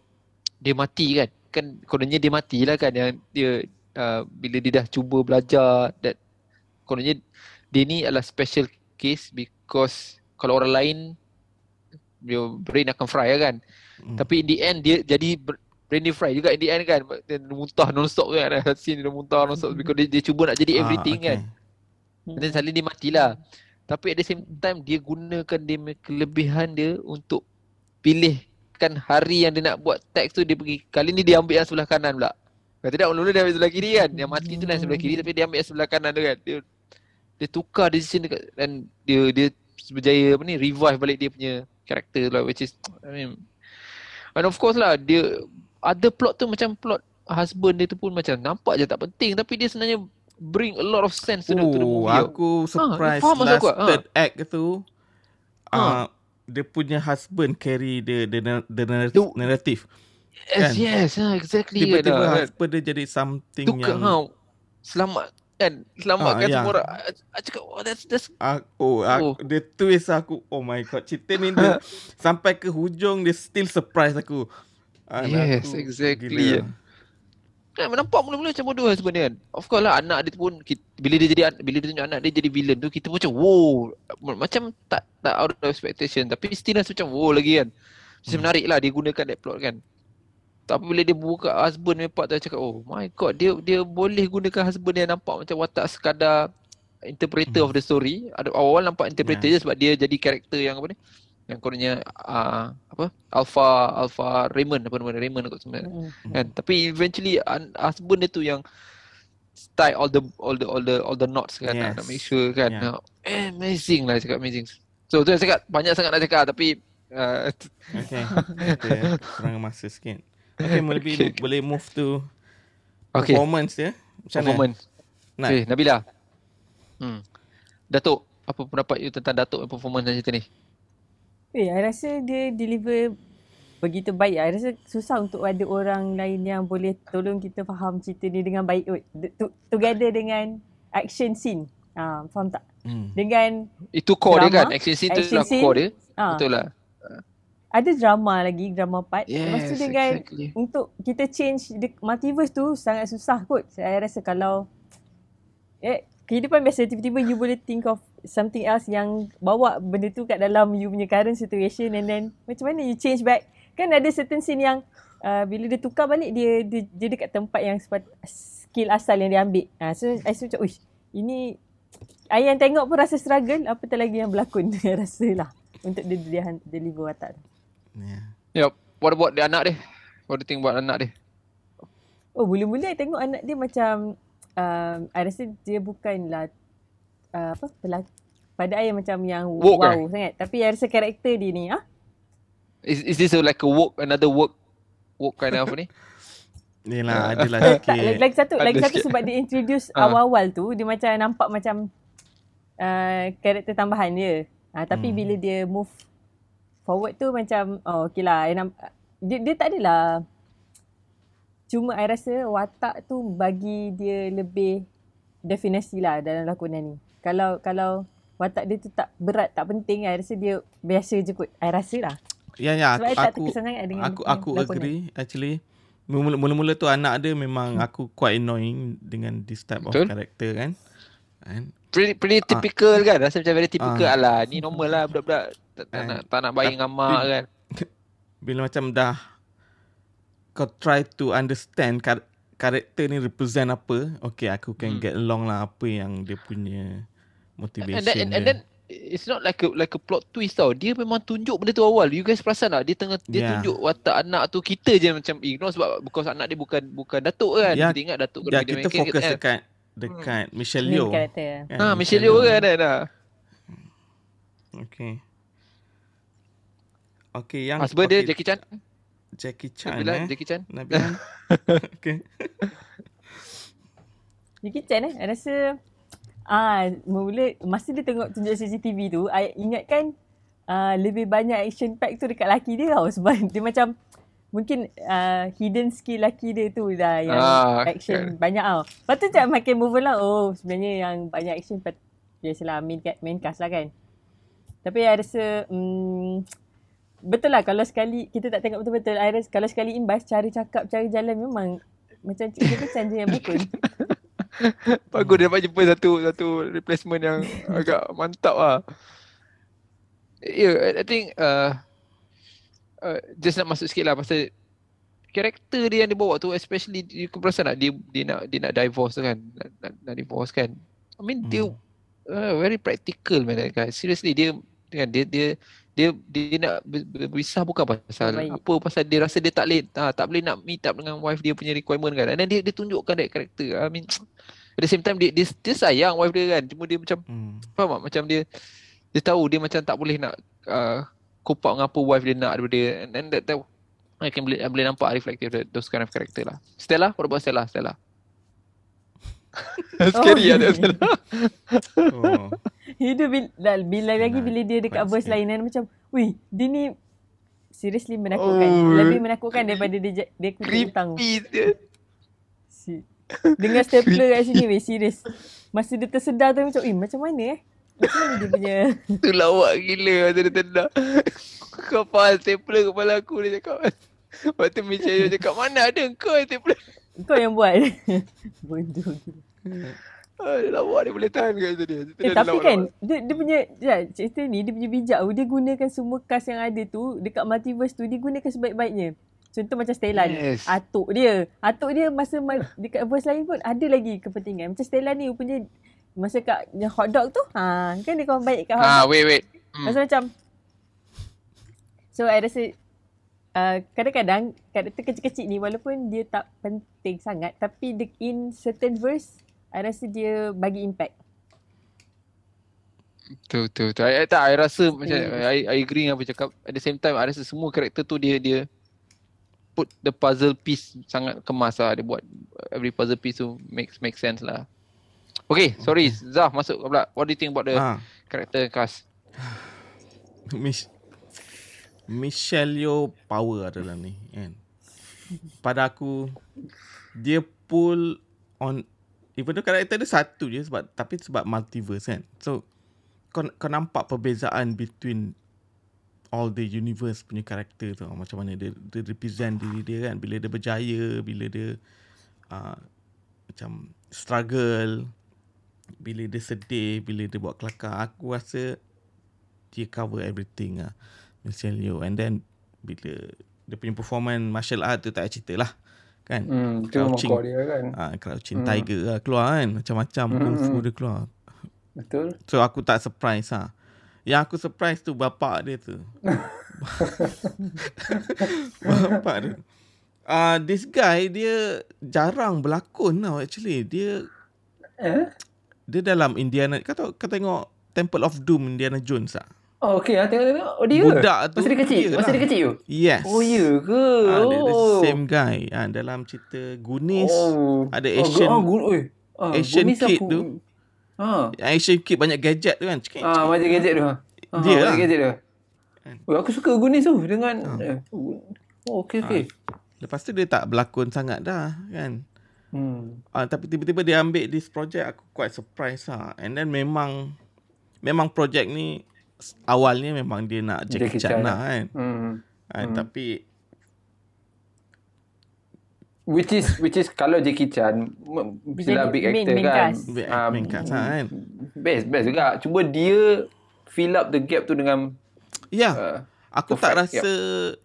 dia mati kan. Kan kononnya dia mati lah kan. Yang dia uh, bila dia dah cuba belajar that kononnya dia ni adalah special case because kalau orang lain your brain akan fry kan. Hmm. Tapi in the end dia jadi ber, Brandy Fry juga in the end kan. Dia muntah non-stop kan. <laughs> Scene dia muntah non-stop because dia, dia cuba nak jadi ah, everything ah, okay. kan. Dan selalu dia matilah. Tapi at the same time dia gunakan dia kelebihan dia untuk pilihkan hari yang dia nak buat teks tu dia pergi kali ni dia ambil yang sebelah kanan pula. Kalau tidak mula dia ambil sebelah kiri kan? Yang mati tu lah sebelah kiri tapi dia ambil yang sebelah kanan tu kan. Dia dia tukar decision dekat dan dia dia berjaya apa ni revive balik dia punya karakter lah which is I mean and of course lah dia ada plot tu macam plot husband dia tu pun macam nampak je tak penting tapi dia sebenarnya bring a lot of sense to, oh, the, to the movie. Aku surprise ha, last aku, third ha. act tu. Ha. Uh, dia punya husband carry the the, the narrative. Yes, kan? yes, ha, exactly. Tiba-tiba kan. husband dia jadi something Tukar, yang... Ha, selamat kan selamatkan ha, semua orang. Aku cakap oh that's that's aku, aku oh. dia twist aku. Oh my god, cerita ni dia <laughs> sampai ke hujung dia still surprise aku. Anak yes, aku, exactly. Kan nampak mula-mula macam bodoh sebenarnya kan. Of course lah anak dia pun kita, bila dia jadi bila dia tunjuk anak dia jadi villain tu kita macam wow macam tak tak out of expectation tapi still rasa macam wow lagi kan. Macam hmm. menarik lah dia gunakan that plot kan. Tapi bila dia buka husband ni part tu cakap oh my god dia dia boleh gunakan husband dia nampak macam watak sekadar interpreter hmm. of the story. Ada awal-awal nampak interpreter yeah. je sebab dia jadi karakter yang apa ni? yang kononnya uh, apa alpha alpha Raymond apa nama Raymond kot sebenarnya mm-hmm. kan tapi eventually husband dia tu yang tie all the all the all the all the knots kan yes. nak make sure kan yeah. eh, amazing lah cakap amazing so tu saya cakap banyak sangat nak cakap tapi uh, okay <laughs> okay kurang masa sikit okay <laughs> boleh okay. boleh move to okay. performance ya macam performance mana? okay Nabila hmm Datuk apa pendapat you tentang Datuk performance dan cerita ni Eh, I rasa dia deliver begitu baik. I rasa susah untuk ada orang lain yang boleh tolong kita faham cerita ni dengan baik. Together dengan action scene. Ha, faham tak? Hmm. Dengan Itu core drama, dia kan? Action scene tu lah core dia. Ha. Betul lah. Ada drama lagi, drama part. Yes, Lepas tu dengan exactly. untuk kita change the multiverse tu sangat susah kot. Saya rasa kalau eh, kehidupan biasa tiba-tiba you boleh think of something else yang bawa benda tu kat dalam you punya current situation and then macam mana you change back kan ada certain scene yang uh, bila dia tukar balik dia, dia dia dekat tempat yang skill asal yang dia ambil uh, so I rasa macam uish ini I yang tengok pun rasa struggle apatah lagi yang berlakon <laughs> dia rasa lah untuk dia, dia deliver watak tu yeah. yep. what about dia anak dia what do you think about anak dia oh mula-mula I tengok anak dia macam um, I rasa dia bukanlah uh, apa pelak- pada ayah macam yang woke wow eh? sangat tapi I rasa karakter dia ni ah is is this a, like a woke another woke woke kind of ni <laughs> ni lah <laughs> adalah sikit tak, lagi satu lagi satu sebab dia introduce uh. awal-awal tu dia macam nampak macam uh, karakter tambahan dia uh, tapi hmm. bila dia move forward tu macam oh okey lah dia, dia tak adalah cuma I rasa watak tu bagi dia lebih definisi lah dalam lakonan ni. Kalau kalau watak dia tu tak berat tak penting I rasa dia biasa je kot. I rasa lah. Ya ya aku aku, aku, aku agree actually. Mula-mula tu anak dia memang hmm. aku quite annoying dengan this type Betul? of character kan and pretty, pretty uh, typical kan? Rasa macam very typical uh, lah ni normal lah budak-budak tak, tak, nak, tak nak bayi dengan mak kan? <laughs> bila macam dah kau try to understand karakter ni represent apa okay aku can hmm. get along lah apa yang dia punya motivation and then, and, and then it's not like a like a plot twist tau. Dia memang tunjuk benda tu awal. You guys perasan tak? Dia tengah dia yeah. tunjuk watak anak tu kita je macam ignore sebab because anak dia bukan bukan datuk kan? Yeah. kita ingat datuk yeah, kita fokus kan. dekat dekat hmm. Michelle Yeoh. kan, ha Michelle Yeoh kan dah? Okay. Okay yang husband okay. dia Jackie Chan. Jackie Chan Nabila, eh? Jackie Chan. Nabila <laughs> okay. Jackie Chan eh? I rasa Ah, mula masa dia tengok tunjuk CCTV tu, I ingatkan uh, lebih banyak action pack tu dekat laki dia tau. Sebab <laughs> dia macam mungkin uh, hidden skill laki dia tu dah yang ah, action okay. banyak tau. Lepas tu macam makin move lah, oh sebenarnya yang banyak action biasalah main, main cast lah kan. Tapi I rasa um, betul lah kalau sekali kita tak tengok betul-betul, I rasa kalau sekali imbas cari cakap, cari jalan memang macam kita macam je yang bukan. <laughs> Bagus dia dapat jumpa satu satu replacement yang <laughs> agak mantap lah. Yeah, I think uh, uh, just nak masuk sikit lah pasal karakter dia yang dia bawa tu especially you perasan tak dia dia nak dia nak divorce tu kan. Nak, nak, nak divorce kan. I mean hmm. dia uh, very practical man. That guy seriously dia kan dia dia dia dia nak berpisah bukan pasal Baik. apa pasal dia rasa dia tak boleh ha, tak boleh nak meet up dengan wife dia punya requirement kan. Dan dia dia tunjukkan that karakter I mean <tsk> at the same time dia dia, dia sayang wife dia kan. Cuma dia macam hmm. faham tak? Macam dia dia tahu dia macam tak boleh nak uh, cope up dengan apa wife dia nak daripada dia. And then that, that I can boleh, boleh nampak reflective that, those kind of character lah. Stella? What about Stella? Stella? <laughs> Scary oh, ada Stella. <laughs> Oh. Hidup bila, bila lagi bila dia dekat verse lain kan macam Wih dia ni Seriously menakutkan. Oh. Lebih menakutkan daripada dia Dia kulit hutang si. Dengan stapler <laughs> kat sini weh serius Masa dia tersedar tu macam Eh macam mana eh Macam mana dia punya <laughs> Tu lawak gila masa dia tendang Kau faham stapler kepala aku dia cakap Waktu Michelle cakap mana ada kau stapler Kau yang buat <laughs> Bodoh gila Ah, lawak dia boleh tahan kat dia. Eh, tapi kan, dia, dia punya, ya, cerita ni, dia punya bijak dia gunakan semua cast yang ada tu, dekat multiverse tu, dia gunakan sebaik-baiknya. Contoh macam Stella yes. ni, atuk dia. Atuk dia masa ma- dekat verse lain pun ada lagi kepentingan. Macam Stella ni punya, masa kat hotdog tu, ha, kan dia kawan baik kat hotdog. Ah, wait, wait. Hmm. Masa macam, so I rasa, Uh, kadang-kadang karakter kecil-kecil ni walaupun dia tak penting sangat tapi in certain verse I rasa dia bagi impact. Betul, betul, betul. I, tak, I rasa yeah. macam, I, I agree dengan apa cakap. At the same time, I rasa semua karakter tu dia, dia put the puzzle piece sangat kemas lah. Dia buat every puzzle piece tu makes make sense lah. Okay, sorry. Zah, masuk pula. What do you think about the ha. character cast? <sighs> Miss Michelle Yeoh power adalah ni kan. Pada aku dia pull on Even though karakter dia satu je sebab tapi sebab multiverse kan. So kau kau nampak perbezaan between all the universe punya karakter tu macam mana dia, dia represent diri dia kan bila dia berjaya, bila dia uh, macam struggle, bila dia sedih, bila dia buat kelakar. Aku rasa dia cover everything ah. Michelle Yeoh and then bila dia punya performance martial art tu tak cerita lah kan hmm, crouching dia kan ah ha, crouching hmm. tiger lah keluar kan macam-macam hmm. kung fu dia keluar betul so aku tak surprise ha yang aku surprise tu bapak dia tu <laughs> bapak dia uh, this guy dia jarang berlakon tau actually dia eh? Dia dalam Indiana kau tahu kau tengok Temple of Doom Indiana Jones ah Oh, okay. Ha, tengok-tengok. Oh, dia Budak tu. Masa dia kecil? Masa lah. dia kecil tu? Yes. Oh, ya ke? Ha, dia the oh. same guy. Ha, dalam cerita Goonies. Oh. Ada Asian. Oh, oh, oh. Ah, Asian Goonies kid aku... tu. Ha. Asian kid banyak gadget tu kan. Cik, ah, cik. banyak gadget tu. Ha. Dia ha, lah. gadget tu. Kan. Oh, aku suka Goonies tu dengan... Ha. Oh, okay, okay. Ha. Lepas tu dia tak berlakon sangat dah kan. Hmm. Uh, tapi tiba-tiba dia ambil this project aku quite surprise lah. And then memang memang project ni awalnya memang dia nak Jackie, Chan, lah kan. Hmm. Ha, hmm. Tapi which is which is kalau Jackie Chan mestilah big actor main, kan. Main, um, main cast lah kan. Best best juga. Cuma dia fill up the gap tu dengan Ya. Yeah. Uh, aku tak rasa yep.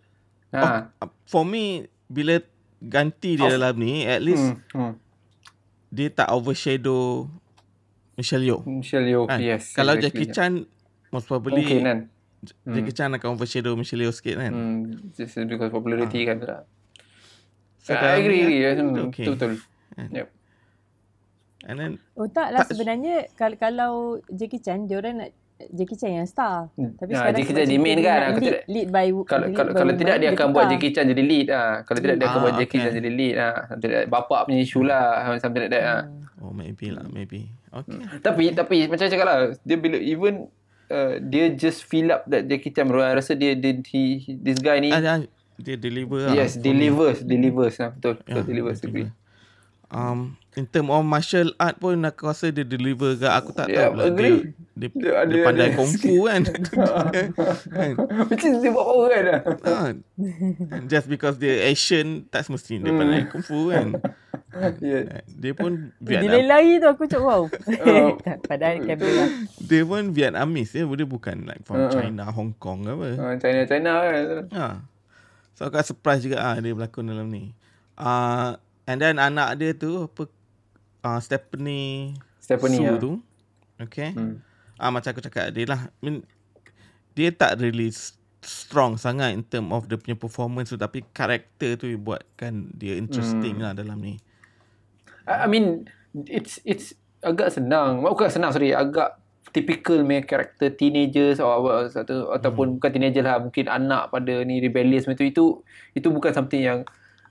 Ha. Oh, for me bila ganti dia oh. dalam ni at least hmm. Hmm. dia tak overshadow Michelle Yeoh. Michelle Yeoh, kan? yes. Kalau exactly. Jackie Chan most probably Mungkin kan Jackie hmm. Chan akan overshadow Michelle Yeoh sikit kan hmm, just because popularity ha. kan tak so, I agree, agree. Yeah. Okay. betul and, yep. and then oh tak lah sebenarnya kalau, kalau Jackie Chan dia orang nak Jackie Chan yang star. Hmm. Tapi nah, Jackie Chan jadi main kan. Lead, tidak, lead by kalau lead kalau, by kalau tidak dia akan buat Jackie Chan jadi lead ah. Kalau tidak dia akan buat Jackie Chan jadi lead ah. Tidak bapak punya isu lah something like that ah. Oh maybe lah maybe. Okay. Hmm. Tapi tapi macam cakap lah dia bila even uh, dia just fill up that Jackie Chan bro. I rasa dia, dia he, this guy ni uh, dia deliver lah yes lah, delivers me. delivers lah betul betul yeah, delivers agree um in term of martial art pun aku rasa dia deliver ke aku tak yeah, tahu lah agree. dia dia, dia, dia pandai dia, kung fu kan <laughs> macam dia buat power kan uh, just because dia Asian tak semestinya dia pandai hmm. kung fu kan yeah. Dia pun Vietnam. Dia lari tu aku cakap wow. <laughs> Uh, Padahal kamera. Dia pun Vietnamese ya. Dia bukan like from uh, China, Hong Kong apa. Uh, China, China kan. Ha. So aku surprise juga ah dia berlakon dalam ni. Uh, and then anak dia tu apa uh, Stephanie Stephanie Su ya. tu. Okay. Hmm. Ah macam aku cakap dia lah. I mean, dia tak really strong sangat in term of dia punya performance tu tapi karakter tu buatkan dia interesting hmm. lah dalam ni. I mean it's it's agak senang. Bukan senang sorry, agak typical me karakter teenagers atau atau ataupun hmm. bukan teenager lah, mungkin anak pada ni rebellious itu itu itu bukan something yang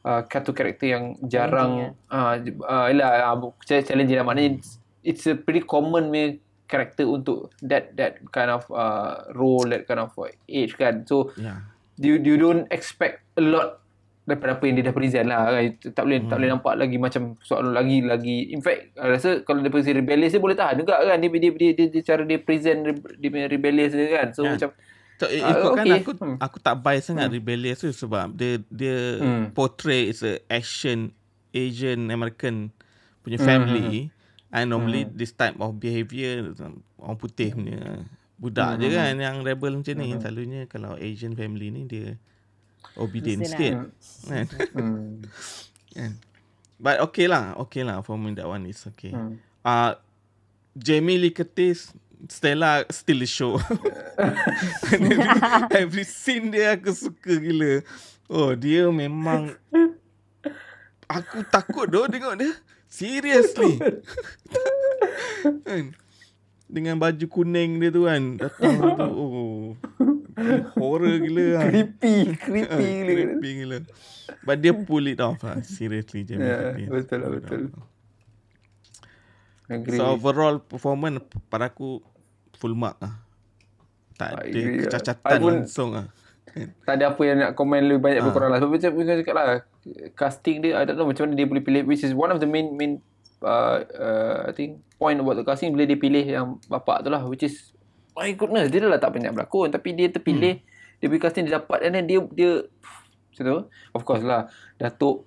uh, kartu karakter yang jarang ah uh, uh, ialah uh, challenge lah. Maknanya it's, it's a pretty common me karakter untuk that that kind of uh, role that kind of age kan. So yeah. you you don't expect a lot daripada apa yang dia dah present lah kan. Tak boleh hmm. tak boleh nampak lagi macam soalan lagi lagi. In fact I rasa kalau dia present rebellious dia boleh tahan juga kan. Dia dia dia, dia, dia cara dia present dia punya rebellious dia kan. So yeah. macam So, uh, ikutkan okay. aku hmm. aku tak buy sangat hmm. rebellious tu sebab dia dia hmm. portray is a action Asian American punya family. Hmm. I normally hmm. this type of behaviour orang putih punya budak hmm. je kan yang rebel macam ni. Hmm. Selalunya kalau Asian family ni dia obedient sikit. Kan? <laughs> Hmm. kan? But okay lah. Okay lah for me that one is okay. Hmm. Uh, Jamie Lee Curtis Stella still the show. <laughs> Every scene dia aku suka gila. Oh dia memang aku takut doh tengok dia. Seriously. kan? Dengan baju kuning dia tu kan. Datang tu. Oh. Horror gila lah. Creepy. Creepy ah, gila. Creepy gila. But dia pull it off lah. Seriously. Yeah, betul lah. Betul. Agree. So overall performance pada aku full mark lah. Tak ada kecacatan langsung lah. tak ada apa yang nak komen lebih banyak ha. berkurang lah. Sebab macam saya cakap lah, casting dia, I don't know macam mana dia boleh pilih, which is one of the main, main uh, uh, I think, point about the casting, bila dia pilih yang bapak tu lah, which is, my goodness, dia dah tak banyak berlakon, tapi dia terpilih, hmm. dia pilih casting, dia dapat, and then dia, dia, macam tu, of course lah, Datuk,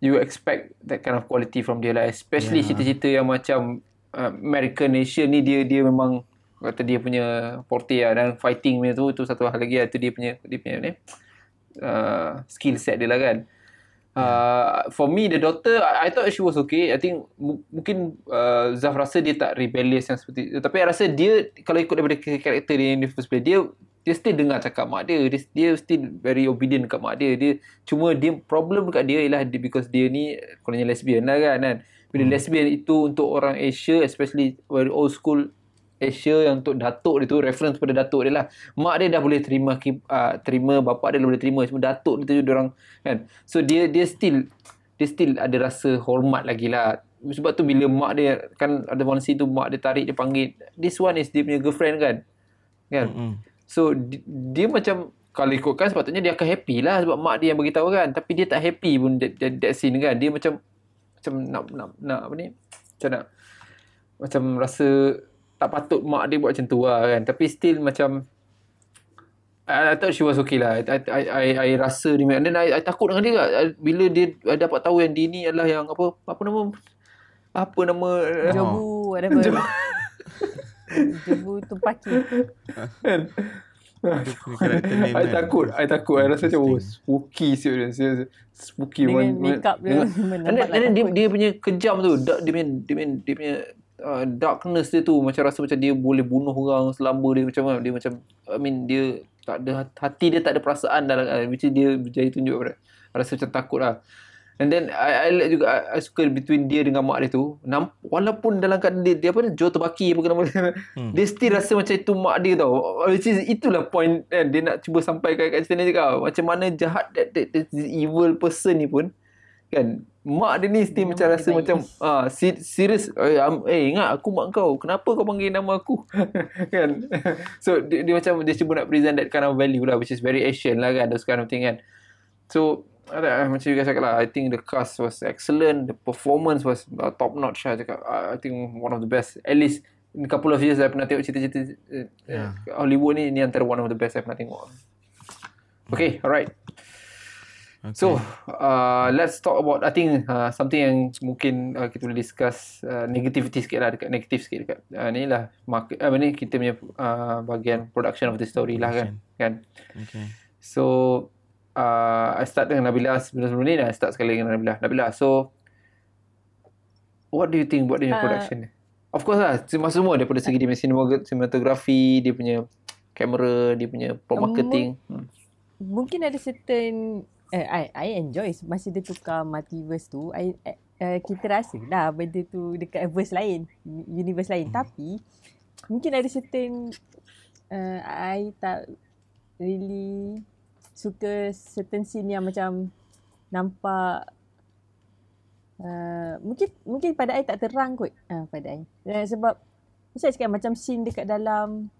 you expect that kind of quality from dia lah, especially yeah. cerita-cerita yang macam uh, American Nation ni, dia dia memang, kata dia punya forte lah. Dan fighting punya tu tu satu hal lagi lah. Tu dia punya dia punya ni uh, skill set dia lah kan. Uh, for me the daughter I, I thought she was okay. I think m- mungkin uh, Zaf rasa dia tak rebellious yang seperti itu. Tapi I rasa dia kalau ikut daripada karakter dia in the first place dia dia still dengar cakap mak dia. Dia, dia still very obedient dekat mak dia. Dia cuma dia problem dekat dia ialah dia, because dia ni kononnya lesbian lah kan kan. Bila hmm. lesbian itu untuk orang Asia especially very old school Asia yang untuk datuk dia tu reference pada datuk dia lah. Mak dia dah boleh terima uh, terima bapak dia dah boleh terima. Cuma datuk dia tu dia orang kan? So dia dia still dia still ada rasa hormat lagi lah. Sebab tu bila mak dia kan ada one scene tu mak dia tarik dia panggil this one is dia punya girlfriend kan? Kan? Mm-hmm. so di, dia macam kalau ikutkan sepatutnya dia akan happy lah sebab mak dia yang beritahu kan? Tapi dia tak happy pun that, that, that scene kan? Dia macam macam nak nak nak apa ni? Macam nak macam rasa tak patut mak dia buat macam tu lah kan. Tapi still macam I, I thought she was okay lah. I, I, I, I rasa dia and then I, I takut dengan dia lah. Bila dia dapat tahu yang dia ni adalah yang apa apa nama apa nama Jobu whatever. Jobu tu paki. Kan? I takut, I takut. I rasa macam oh, spooky serius. Spooky dengan makeup dia. <laughs> And then, dia, dia punya kejam tu, dia punya dia punya, dia punya uh, darkness dia tu macam rasa macam dia boleh bunuh orang selamba dia macam mana dia macam I mean dia tak ada hati dia tak ada perasaan dalam uh, which dia berjaya tunjuk pada rasa macam takut lah. And then I, I like juga I, I suka between dia dengan mak dia tu. Namp, walaupun dalam keadaan dia, dia apa Joe terbaki apa dia. Hmm. dia still rasa macam itu mak dia tau. Which is itulah point kan dia nak cuba sampai kat cerita ni juga. Macam mana jahat that, that, that evil person ni pun kan? Mak dia ni still macam rasa macam ah serius eh, eh ingat aku mak kau. Kenapa kau panggil nama aku? <laughs> Kan? So dia, dia macam dia cuba nak present that kind of value lah which is very Asian lah kan those kind of thing kan. So ada macam you guys cakap lah I think the cast was excellent. The performance was uh, top notch lah. Cakap uh, I think one of the best. At least in a couple of years saya pernah tengok cerita-cerita uh, yeah. Hollywood ni ni antara one of the best saya pernah tengok. Okay alright Okay. So, uh, let's talk about I think uh, something yang mungkin uh, kita boleh discuss uh, negativity sikit lah dekat negatif sikit dekat uh, ni lah market uh, ni kita punya uh, bahagian production of the story lah kan kan. Okay. So uh, I start dengan Nabila sebelum-sebelum ni I start sekali dengan Nabila. Nabila, so what do you think about the uh, production ni? Of course lah, semua-semua daripada segi dia punya cinematography, dia punya kamera, dia punya marketing. Hmm. Mungkin ada certain uh, I I enjoy masa dia tukar multiverse tu. I uh, kita rasa lah benda tu dekat verse lain, universe lain. Hmm. Tapi mungkin ada certain uh, I tak really suka certain scene yang macam nampak Uh, mungkin mungkin pada ai tak terang kot uh, pada ai. Uh, sebab saya cakap macam scene dekat dalam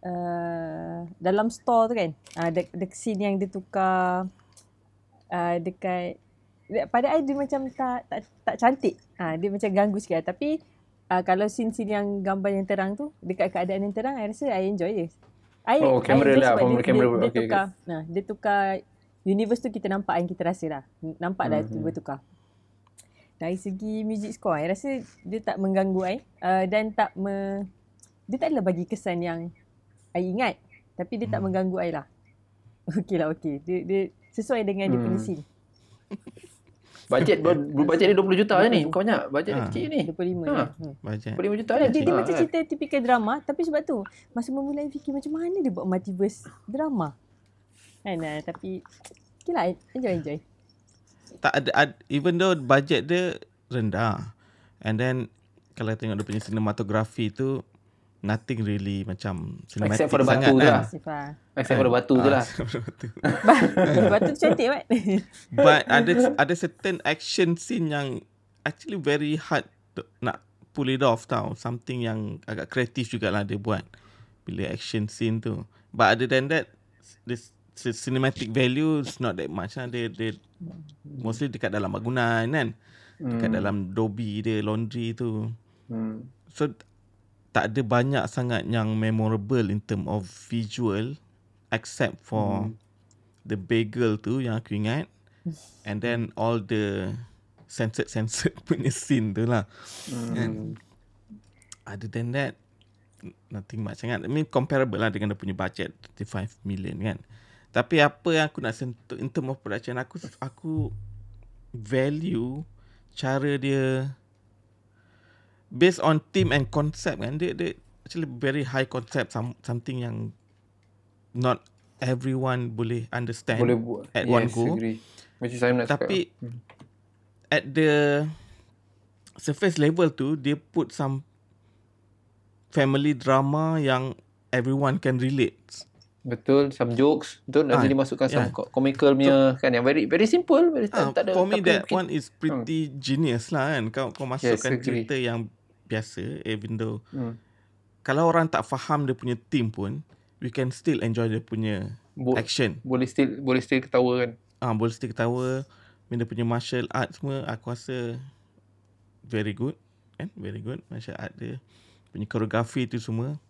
uh, dalam store tu kan. Uh, the, the scene yang dia tukar uh, dekat pada ai dia macam tak tak tak cantik. uh, dia macam ganggu sikit tapi uh, kalau scene-scene yang gambar yang terang tu dekat keadaan yang terang I rasa I enjoy je. I, oh, kamera lah. Dia, kamera. Dia, dia, okay, tukar, okay. Nah, dia tukar universe tu kita nampak yang kita rasa lah. Nampak dah mm-hmm. tu bertukar dari segi music score saya rasa dia tak mengganggu saya uh, dan tak me, dia tak adalah bagi kesan yang saya ingat tapi dia tak hmm. mengganggu saya lah <laughs> okey lah okey dia, dia sesuai dengan hmm. dia punya hmm. scene Bajet bajet dia 20 juta je ni. Bukan banyak. Bajet ha. kecil ni. 25 ha. Hmm. Bajet. 25 juta ni. Dia, dia ha. macam cerita tipikal drama. Tapi sebab tu. Masa memulai fikir macam mana dia buat multiverse drama. Kan? Uh, tapi. Okay lah. Enjoy, enjoy tak ada ad, even though budget dia rendah and then kalau tengok dia punya cinematography tu nothing really macam cinematic except for the batu sangat, kan? lah except for the batu tu lah <laughs> batu tu cantik kan <laughs> but ada ada certain action scene yang actually very hard to, nak pull it off tau something yang agak kreatif jugalah dia buat bila action scene tu but other than that this cinematic value is not that much lah. Dia, dia mostly dekat dalam bangunan kan. Dekat hmm. dalam dobi dia, laundry tu. Hmm. So, tak ada banyak sangat yang memorable in term of visual except for hmm. the bagel tu yang aku ingat. <laughs> And then all the censored-censored <laughs> punya scene tu lah. Hmm. And other than that, nothing much sangat. I mean, comparable lah dengan dia punya budget 35 million kan. Tapi apa yang aku nak sentuh in term of production aku aku value cara dia based on theme and concept kan dia, dia actually very high concept some, something yang not everyone boleh understand boleh buat at yes, one go. Agree. Macam saya nak Tapi cakap. At the surface level tu dia put some family drama yang everyone can relate. Betul, some jokes. Betul, ha, dia masukkan yeah. some comical punya so, kan yang very very simple. Very, ha, tak ada, for me that mungkin, one is pretty hmm. genius lah kan. Kau, kau masukkan yes, cerita yang biasa even though hmm. kalau orang tak faham dia punya theme pun we can still enjoy dia punya Bo- action. Boleh still boleh still ketawa kan. Ah, ha, boleh still ketawa. Dia punya martial art semua aku rasa very good kan. Very good martial art dia. Punya koreografi tu semua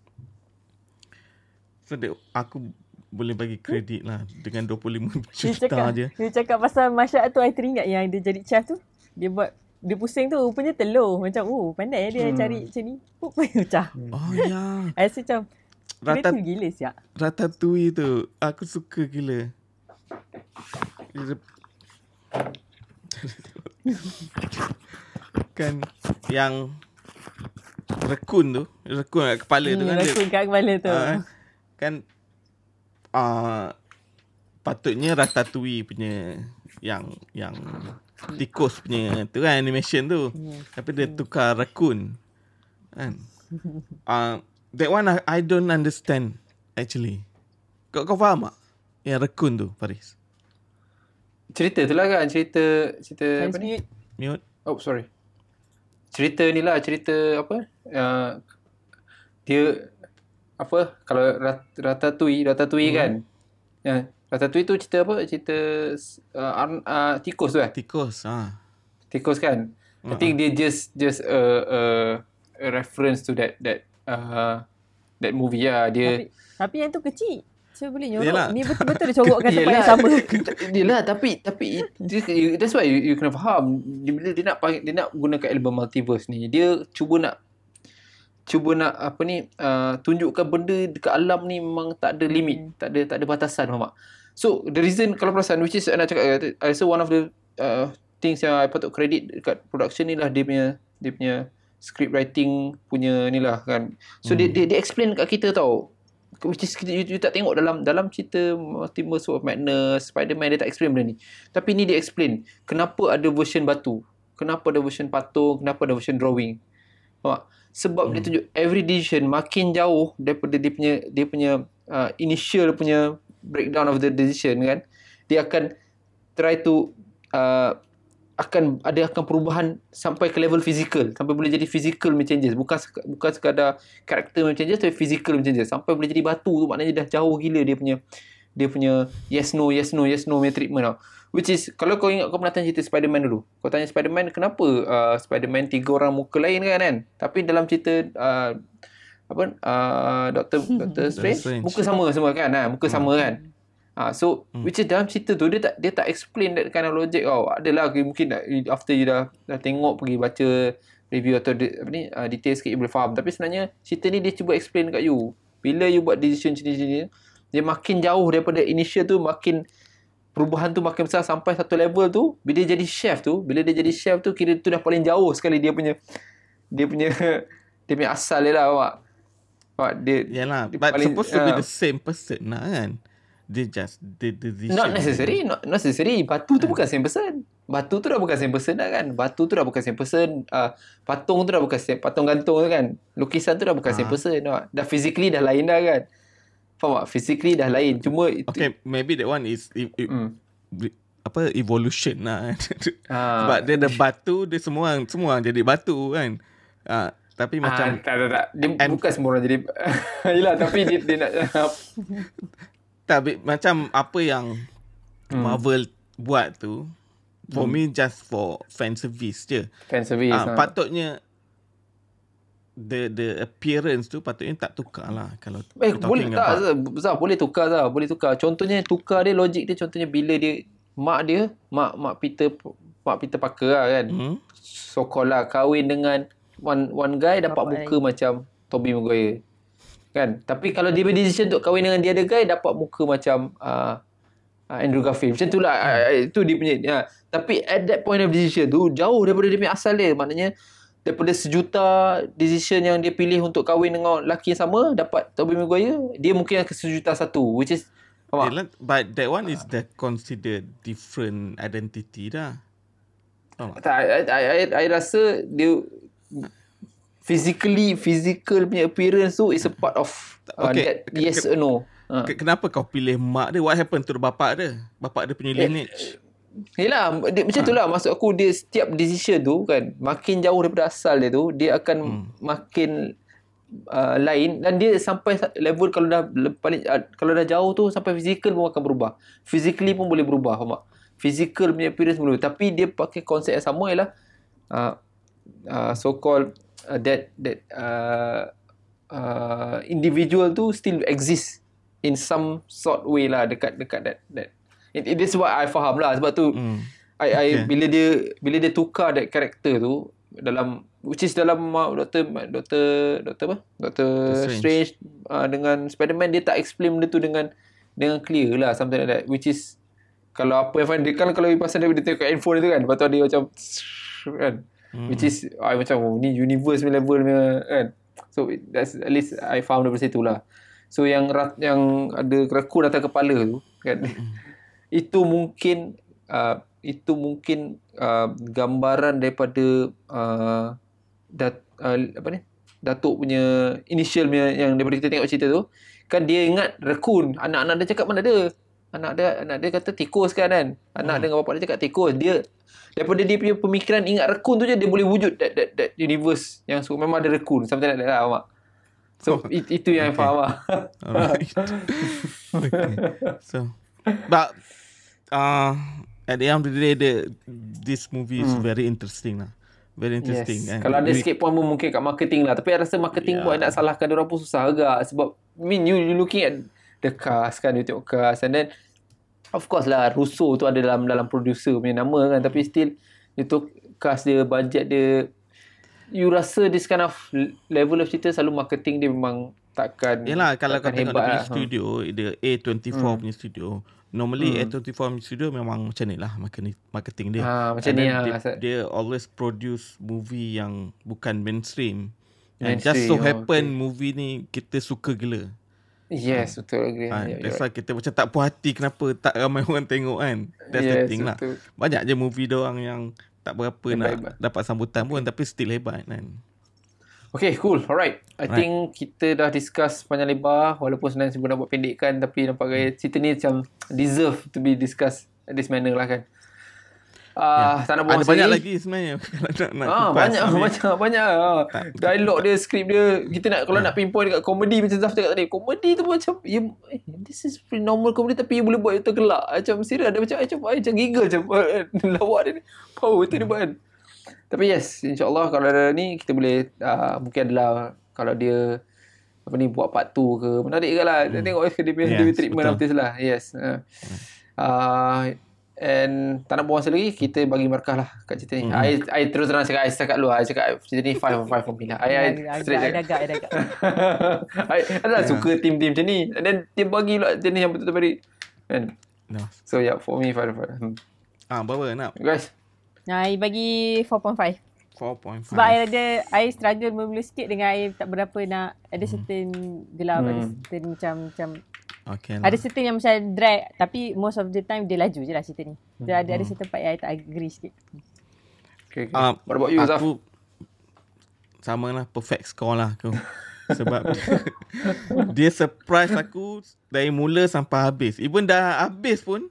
So dia, aku boleh bagi kredit lah dengan 25 juta cakap, je. Dia cakap pasal masyarakat tu, I teringat yang dia jadi chef tu. Dia buat, dia pusing tu rupanya telur. Macam, oh pandai dia hmm. cari macam ni. Pup, <laughs> pecah. Oh ya. I <laughs> rasa macam, Rata, tu gila siap. Ratatouille tu, aku suka gila. <laughs> kan yang rekun tu, rekun kat kepala hmm, tu kan. Rekun kat kepala tu. Uh, kan uh, patutnya Ratatouille punya yang yang tikus. Punya tu kan animation tu. Yeah. tapi dia tukar raccoon kan? Uh, <laughs> that one I, I don't understand actually. Kau kau faham tak yang raccoon tu Faris? Cerita tu lah kan cerita cerita apa ni? mute. Oh sorry. Cerita ni lah cerita apa? Uh, dia apa? Kalau rat, ratatouille ratatouille hmm. kan? Ya ratatouille tu cerita apa? Cerita uh, uh, tikus tu eh? Tikus ha. Tikus kan? Uh-huh. i think dia just just a, a, a reference to that that uh, that movie lah. Dia tapi, tapi yang tu kecil. Saya boleh nyorok. Yalah. Ni betul-betul dia corokkan tempat yang sama. <laughs> Yelah tapi Tapi That's why you, you kena faham. Bila dia nak Dia nak gunakan elemen multiverse ni Dia cuba nak cuba nak apa ni uh, tunjukkan benda dekat alam ni memang tak ada limit. Hmm. tak ada tak ada batasan faham tak So the reason kalau perasan which is nak cakap I rasa one of the uh, things yang I patut credit dekat production ni lah dia punya dia punya script writing punya ni lah kan. So hmm. dia, dia dia explain kat kita tau. Which is you, you tak tengok dalam dalam cerita Multiverse of Madness, Spider-Man dia tak explain benda ni. Tapi ni dia explain kenapa ada version batu. Kenapa ada version patung, kenapa ada version drawing. Faham Sebab hmm. dia tunjuk every decision makin jauh daripada dia punya dia punya uh, initial punya breakdown of the decision kan? Dia akan try to uh, akan ada akan perubahan sampai ke level physical. Sampai boleh jadi physical changes. Bukan bukan sekadar karakter changes tapi physical changes. Sampai boleh jadi batu tu maknanya dah jauh gila dia punya dia punya yes no yes no yes no punya treatment tau. Which is kalau kau ingat kau pernah tanya cerita Spider-Man dulu. Kau tanya Spider-Man kenapa uh, Spider-Man tiga orang muka lain kan kan? Tapi dalam cerita uh, apa uh, Doctor Doctor Strange, Strange. Muka sama semua kan ha, muka hmm. sama kan. Ha, so hmm. which is dalam cerita tu dia tak dia tak explain that kind of logic. Oh adalah mungkin after you dah dah tengok pergi baca review atau de, apa ni uh, detail sikit you boleh faham. Tapi sebenarnya cerita ni dia cuba explain kat you. Bila you buat decision sini-sini dia makin jauh daripada initial tu makin perubahan tu makin besar sampai satu level tu bila dia jadi chef tu bila dia jadi chef tu kira tu dah paling jauh sekali dia punya dia punya <laughs> dia punya asal dia lah awak Oh, dia, Yalah, dia but paling, supposed to be the same person lah kan. Dia just the decision. Not necessary, not, not necessary. Batu tu uh. bukan same person. Batu tu dah bukan same person dah kan. Batu tu dah bukan same person. Uh, patung tu dah bukan same, patung gantung tu kan. Lukisan tu dah bukan uh. same person. No. Dah physically dah lain dah kan. Faham tak? Physically dah lain. Cuma itu. Okay, maybe that one is if, if, mm. apa evolution lah. uh. <laughs> Sebab dia ada batu, dia semua semua jadi batu kan. Uh, tapi ah, macam tak tak tak dia and, bukan semua orang jadi <laughs> yalah tapi dia dia nak tapi macam apa yang hmm. Marvel buat tu for hmm. me just for fan service je fan service uh, ha. patutnya the the appearance tu patutnya tak tukar lah kalau eh, boleh tak Zah, boleh tukar Zah. boleh tukar contohnya tukar dia logik dia contohnya bila dia mak dia mak mak Peter mak Peter Parker lah kan hmm? so lah kahwin dengan one one guy dapat Bapak muka I. macam Toby Maguire. Kan? Tapi kalau dia decision untuk kahwin dengan dia ada guy dapat muka macam uh, uh, Andrew Garfield. Macam itulah hmm. uh, itu dia punya. Ya. Tapi at that point of decision tu jauh daripada dia punya asal dia. Maknanya daripada sejuta decision yang dia pilih untuk kahwin dengan lelaki yang sama dapat Toby Maguire, dia mungkin akan sejuta satu which is Yeah, but that one is the considered different identity dah. Oh. Tak, I, I, I, I rasa dia physically physical punya appearance tu is a part of uh, okay. that yes or no. Uh. Kenapa kau pilih mak dia? What happened to bapak dia? Bapak dia punya eh, lineage. Yelah, dia, macam itulah maksud aku dia setiap decision tu kan makin jauh daripada asal dia tu dia akan hmm. makin uh, lain dan dia sampai level kalau dah paling uh, kalau dah jauh tu sampai physical pun akan berubah. Physically pun boleh berubah, faham tak? Physical punya appearance boleh tapi dia pakai konsep yang sama ialah uh, uh, so called uh, that that uh, uh, individual tu still exist in some sort way lah dekat dekat that that. It, it is what I faham lah. Sebab tu mm. I, I okay. bila dia bila dia tukar that character tu dalam which is dalam uh, doktor doktor doktor apa? Doktor strange, strange uh, dengan spiderman dia tak explain benda tu dengan dengan clear lah something like that. Which is kalau apa yang dia kan kalau pasal dia dia tengok handphone dia kan lepas tu dia macam kan Hmm. Which is I macam oh, ni universe level punya kan. So that's at least I found dari situ lah. So yang rat, yang ada kerekun atas kepala tu kan. Hmm. <laughs> itu mungkin uh, itu mungkin uh, gambaran daripada uh, dat, uh, apa ni? Datuk punya initial punya yang daripada kita tengok cerita tu kan dia ingat rekun anak-anak dia cakap mana ada anak dia anak dia kata tikus kan kan? Anak hmm. dengan bapak dia cakap tikus. Dia daripada dia punya pemikiran ingat rekun tu je dia boleh wujud that that that universe yang so, memang ada rekun something like that lah mak so oh, it, itu yang okay. faham lah alright. <laughs> Okay. So but uh, at the end of the day the, this movie is hmm. very interesting lah. Very interesting. Yes. Kalau ada sikit pun mungkin kat marketing lah. Tapi I rasa marketing yeah. pun nak salahkan orang pun susah agak. Sebab I mean you, you looking at the cast kan You tengok cast And then Of course lah Russo tu ada dalam dalam producer punya nama kan tapi still itu cast dia budget dia you rasa this kind of level of cerita selalu marketing dia memang takkan Yalah kalau kau takkan tengok dia punya lah. studio Dia A24 Hmm. punya studio Normally Hmm. A24 punya studio memang macam ni lah marketing, dia Ha, macam And ni lah. dia, dia always produce movie yang bukan mainstream And just Mainstream, so oh, happen okay. movie ni kita suka gila Yes, betul agree. ha, Yeah, That's why kita macam tak puas hati Kenapa tak ramai <laughs> orang tengok kan That's the Yes, thing lah betul. Banyak je movie doang yang Tak berapa Hebat, nak hebat. dapat sambutan pun Tapi still hebat kan Okay, cool. Alright. I Right. think kita dah discuss panjang lebar walaupun sebenarnya sebelum nak buat pendekkan tapi nampak gaya cerita ni macam deserve to be discussed at this manner lah kan. Ah, tak nak buang Ada masa banyak lagi. sebenarnya <laughs> nak, nak Ah, banyak banyak banyak. Ah. Dialog dia, skrip dia, kita nak kalau nak pinpoint dekat komedi macam Zaf cakap tadi. Komedi tu macam you, eh, this is pretty normal komedi tapi you boleh buat itu gelak. Macam serius ada macam macam macam giggle macam lawak <laughs> dia ni. Power tu dia buat kan. Tapi yes, insyaAllah kalau ada ni kita boleh uh, mungkin adalah kalau dia apa ni buat part 2 ke menarik ke lah. Hmm. Tengok dia punya Yes, dia treatment betul. artis lah. Yes. Uh, uh, and tak nak buang masa lagi kita bagi markah lah kat cerita ni. Hmm. I, I terus terang cakap I cakap lu I cakap cerita ni 5 on 5 for me lah. I, I straight agak, cakap. agak, agak. I adalah suka team-team macam ni. And then dia bagi pula jenis yang betul-betul very kan. no. So yeah, for me 5 on 5. Hmm. Ah, berapa nak? Guys, Nah, I bagi 4.5. 4.5 Sebab I ada I struggle mula-mula sikit dengan I tak berapa nak ada certain gelap, ada Hmm. certain macam macam Okay lah ada certain yang macam drag tapi most of the time dia laju je lah cerita ni. Dia ada ada certain part yang I tak agree sikit. okay, okay. Ah, What about you, Zaf? Aku sama lah perfect score lah aku. <laughs> Sebab <laughs> dia surprise aku dari mula sampai habis. Even dah habis pun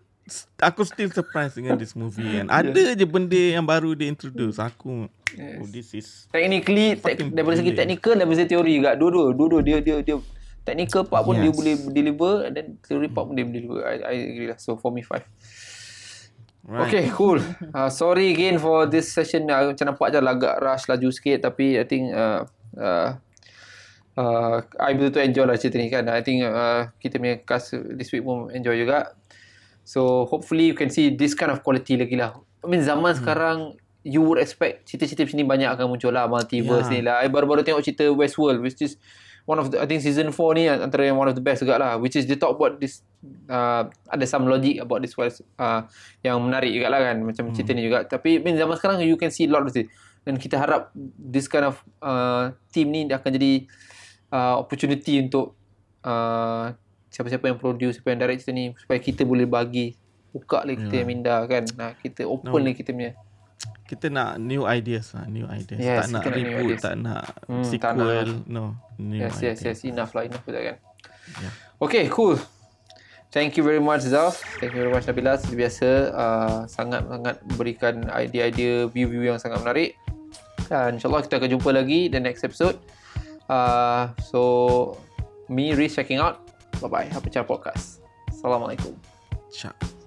aku still surprised dengan this movie kan. Ada je benda yang baru dia introduce aku. Oh this is Technically, tek, daripada segi technical dan segi teori juga. Dua-dua, dua-dua dia dia dia technical part pun dia Yes. boleh deliver and then theory part pun dia boleh deliver. I, I agree lah. So for me five. right. Okay, cool. Uh, sorry again for this session. Uh, macam nampak je lah agak rush laju sikit tapi I think uh, uh, uh, I betul-betul enjoy lah cerita ni kan. I think uh, kita punya cast this week pun enjoy juga. So hopefully you can see this kind of quality lagi lah. I mean zaman hmm. sekarang you would expect cerita-cerita macam ni banyak akan muncul lah. Multiverse Yeah. ni lah. I baru-baru tengok cerita Westworld which is one of the, I think season 4 ni antara yang one of the best juga lah. Which is they talk about this, uh, ada some logic about this uh, yang menarik juga lah kan. Macam hmm. cerita ni juga. Tapi I mean, zaman sekarang you can see a lot of it. Dan kita harap this kind of uh, team ni dia akan jadi uh, opportunity untuk uh, siapa-siapa yang produce, siapa yang direct cerita ni supaya kita boleh bagi buka lagi kita yang minda kan. Nah, kita open No. lagi kita punya. Kita nak new ideas lah, new ideas. Yes, tak nak reboot, tak nak Hmm, tak sequel, nak. no. New Yes, yes, ideas. yes. Enough lah, enough lah kan. Yeah. Okay, cool. Thank you very much Zaf. Thank you very much Nabila. Seperti biasa, uh, sangat-sangat memberikan idea-idea, view-view yang sangat menarik. Dan insyaAllah kita akan jumpa lagi the next episode. Uh, so, me, Riz checking out. Bye-bye. Apa Podcast. Assalamualaikum. Ciao.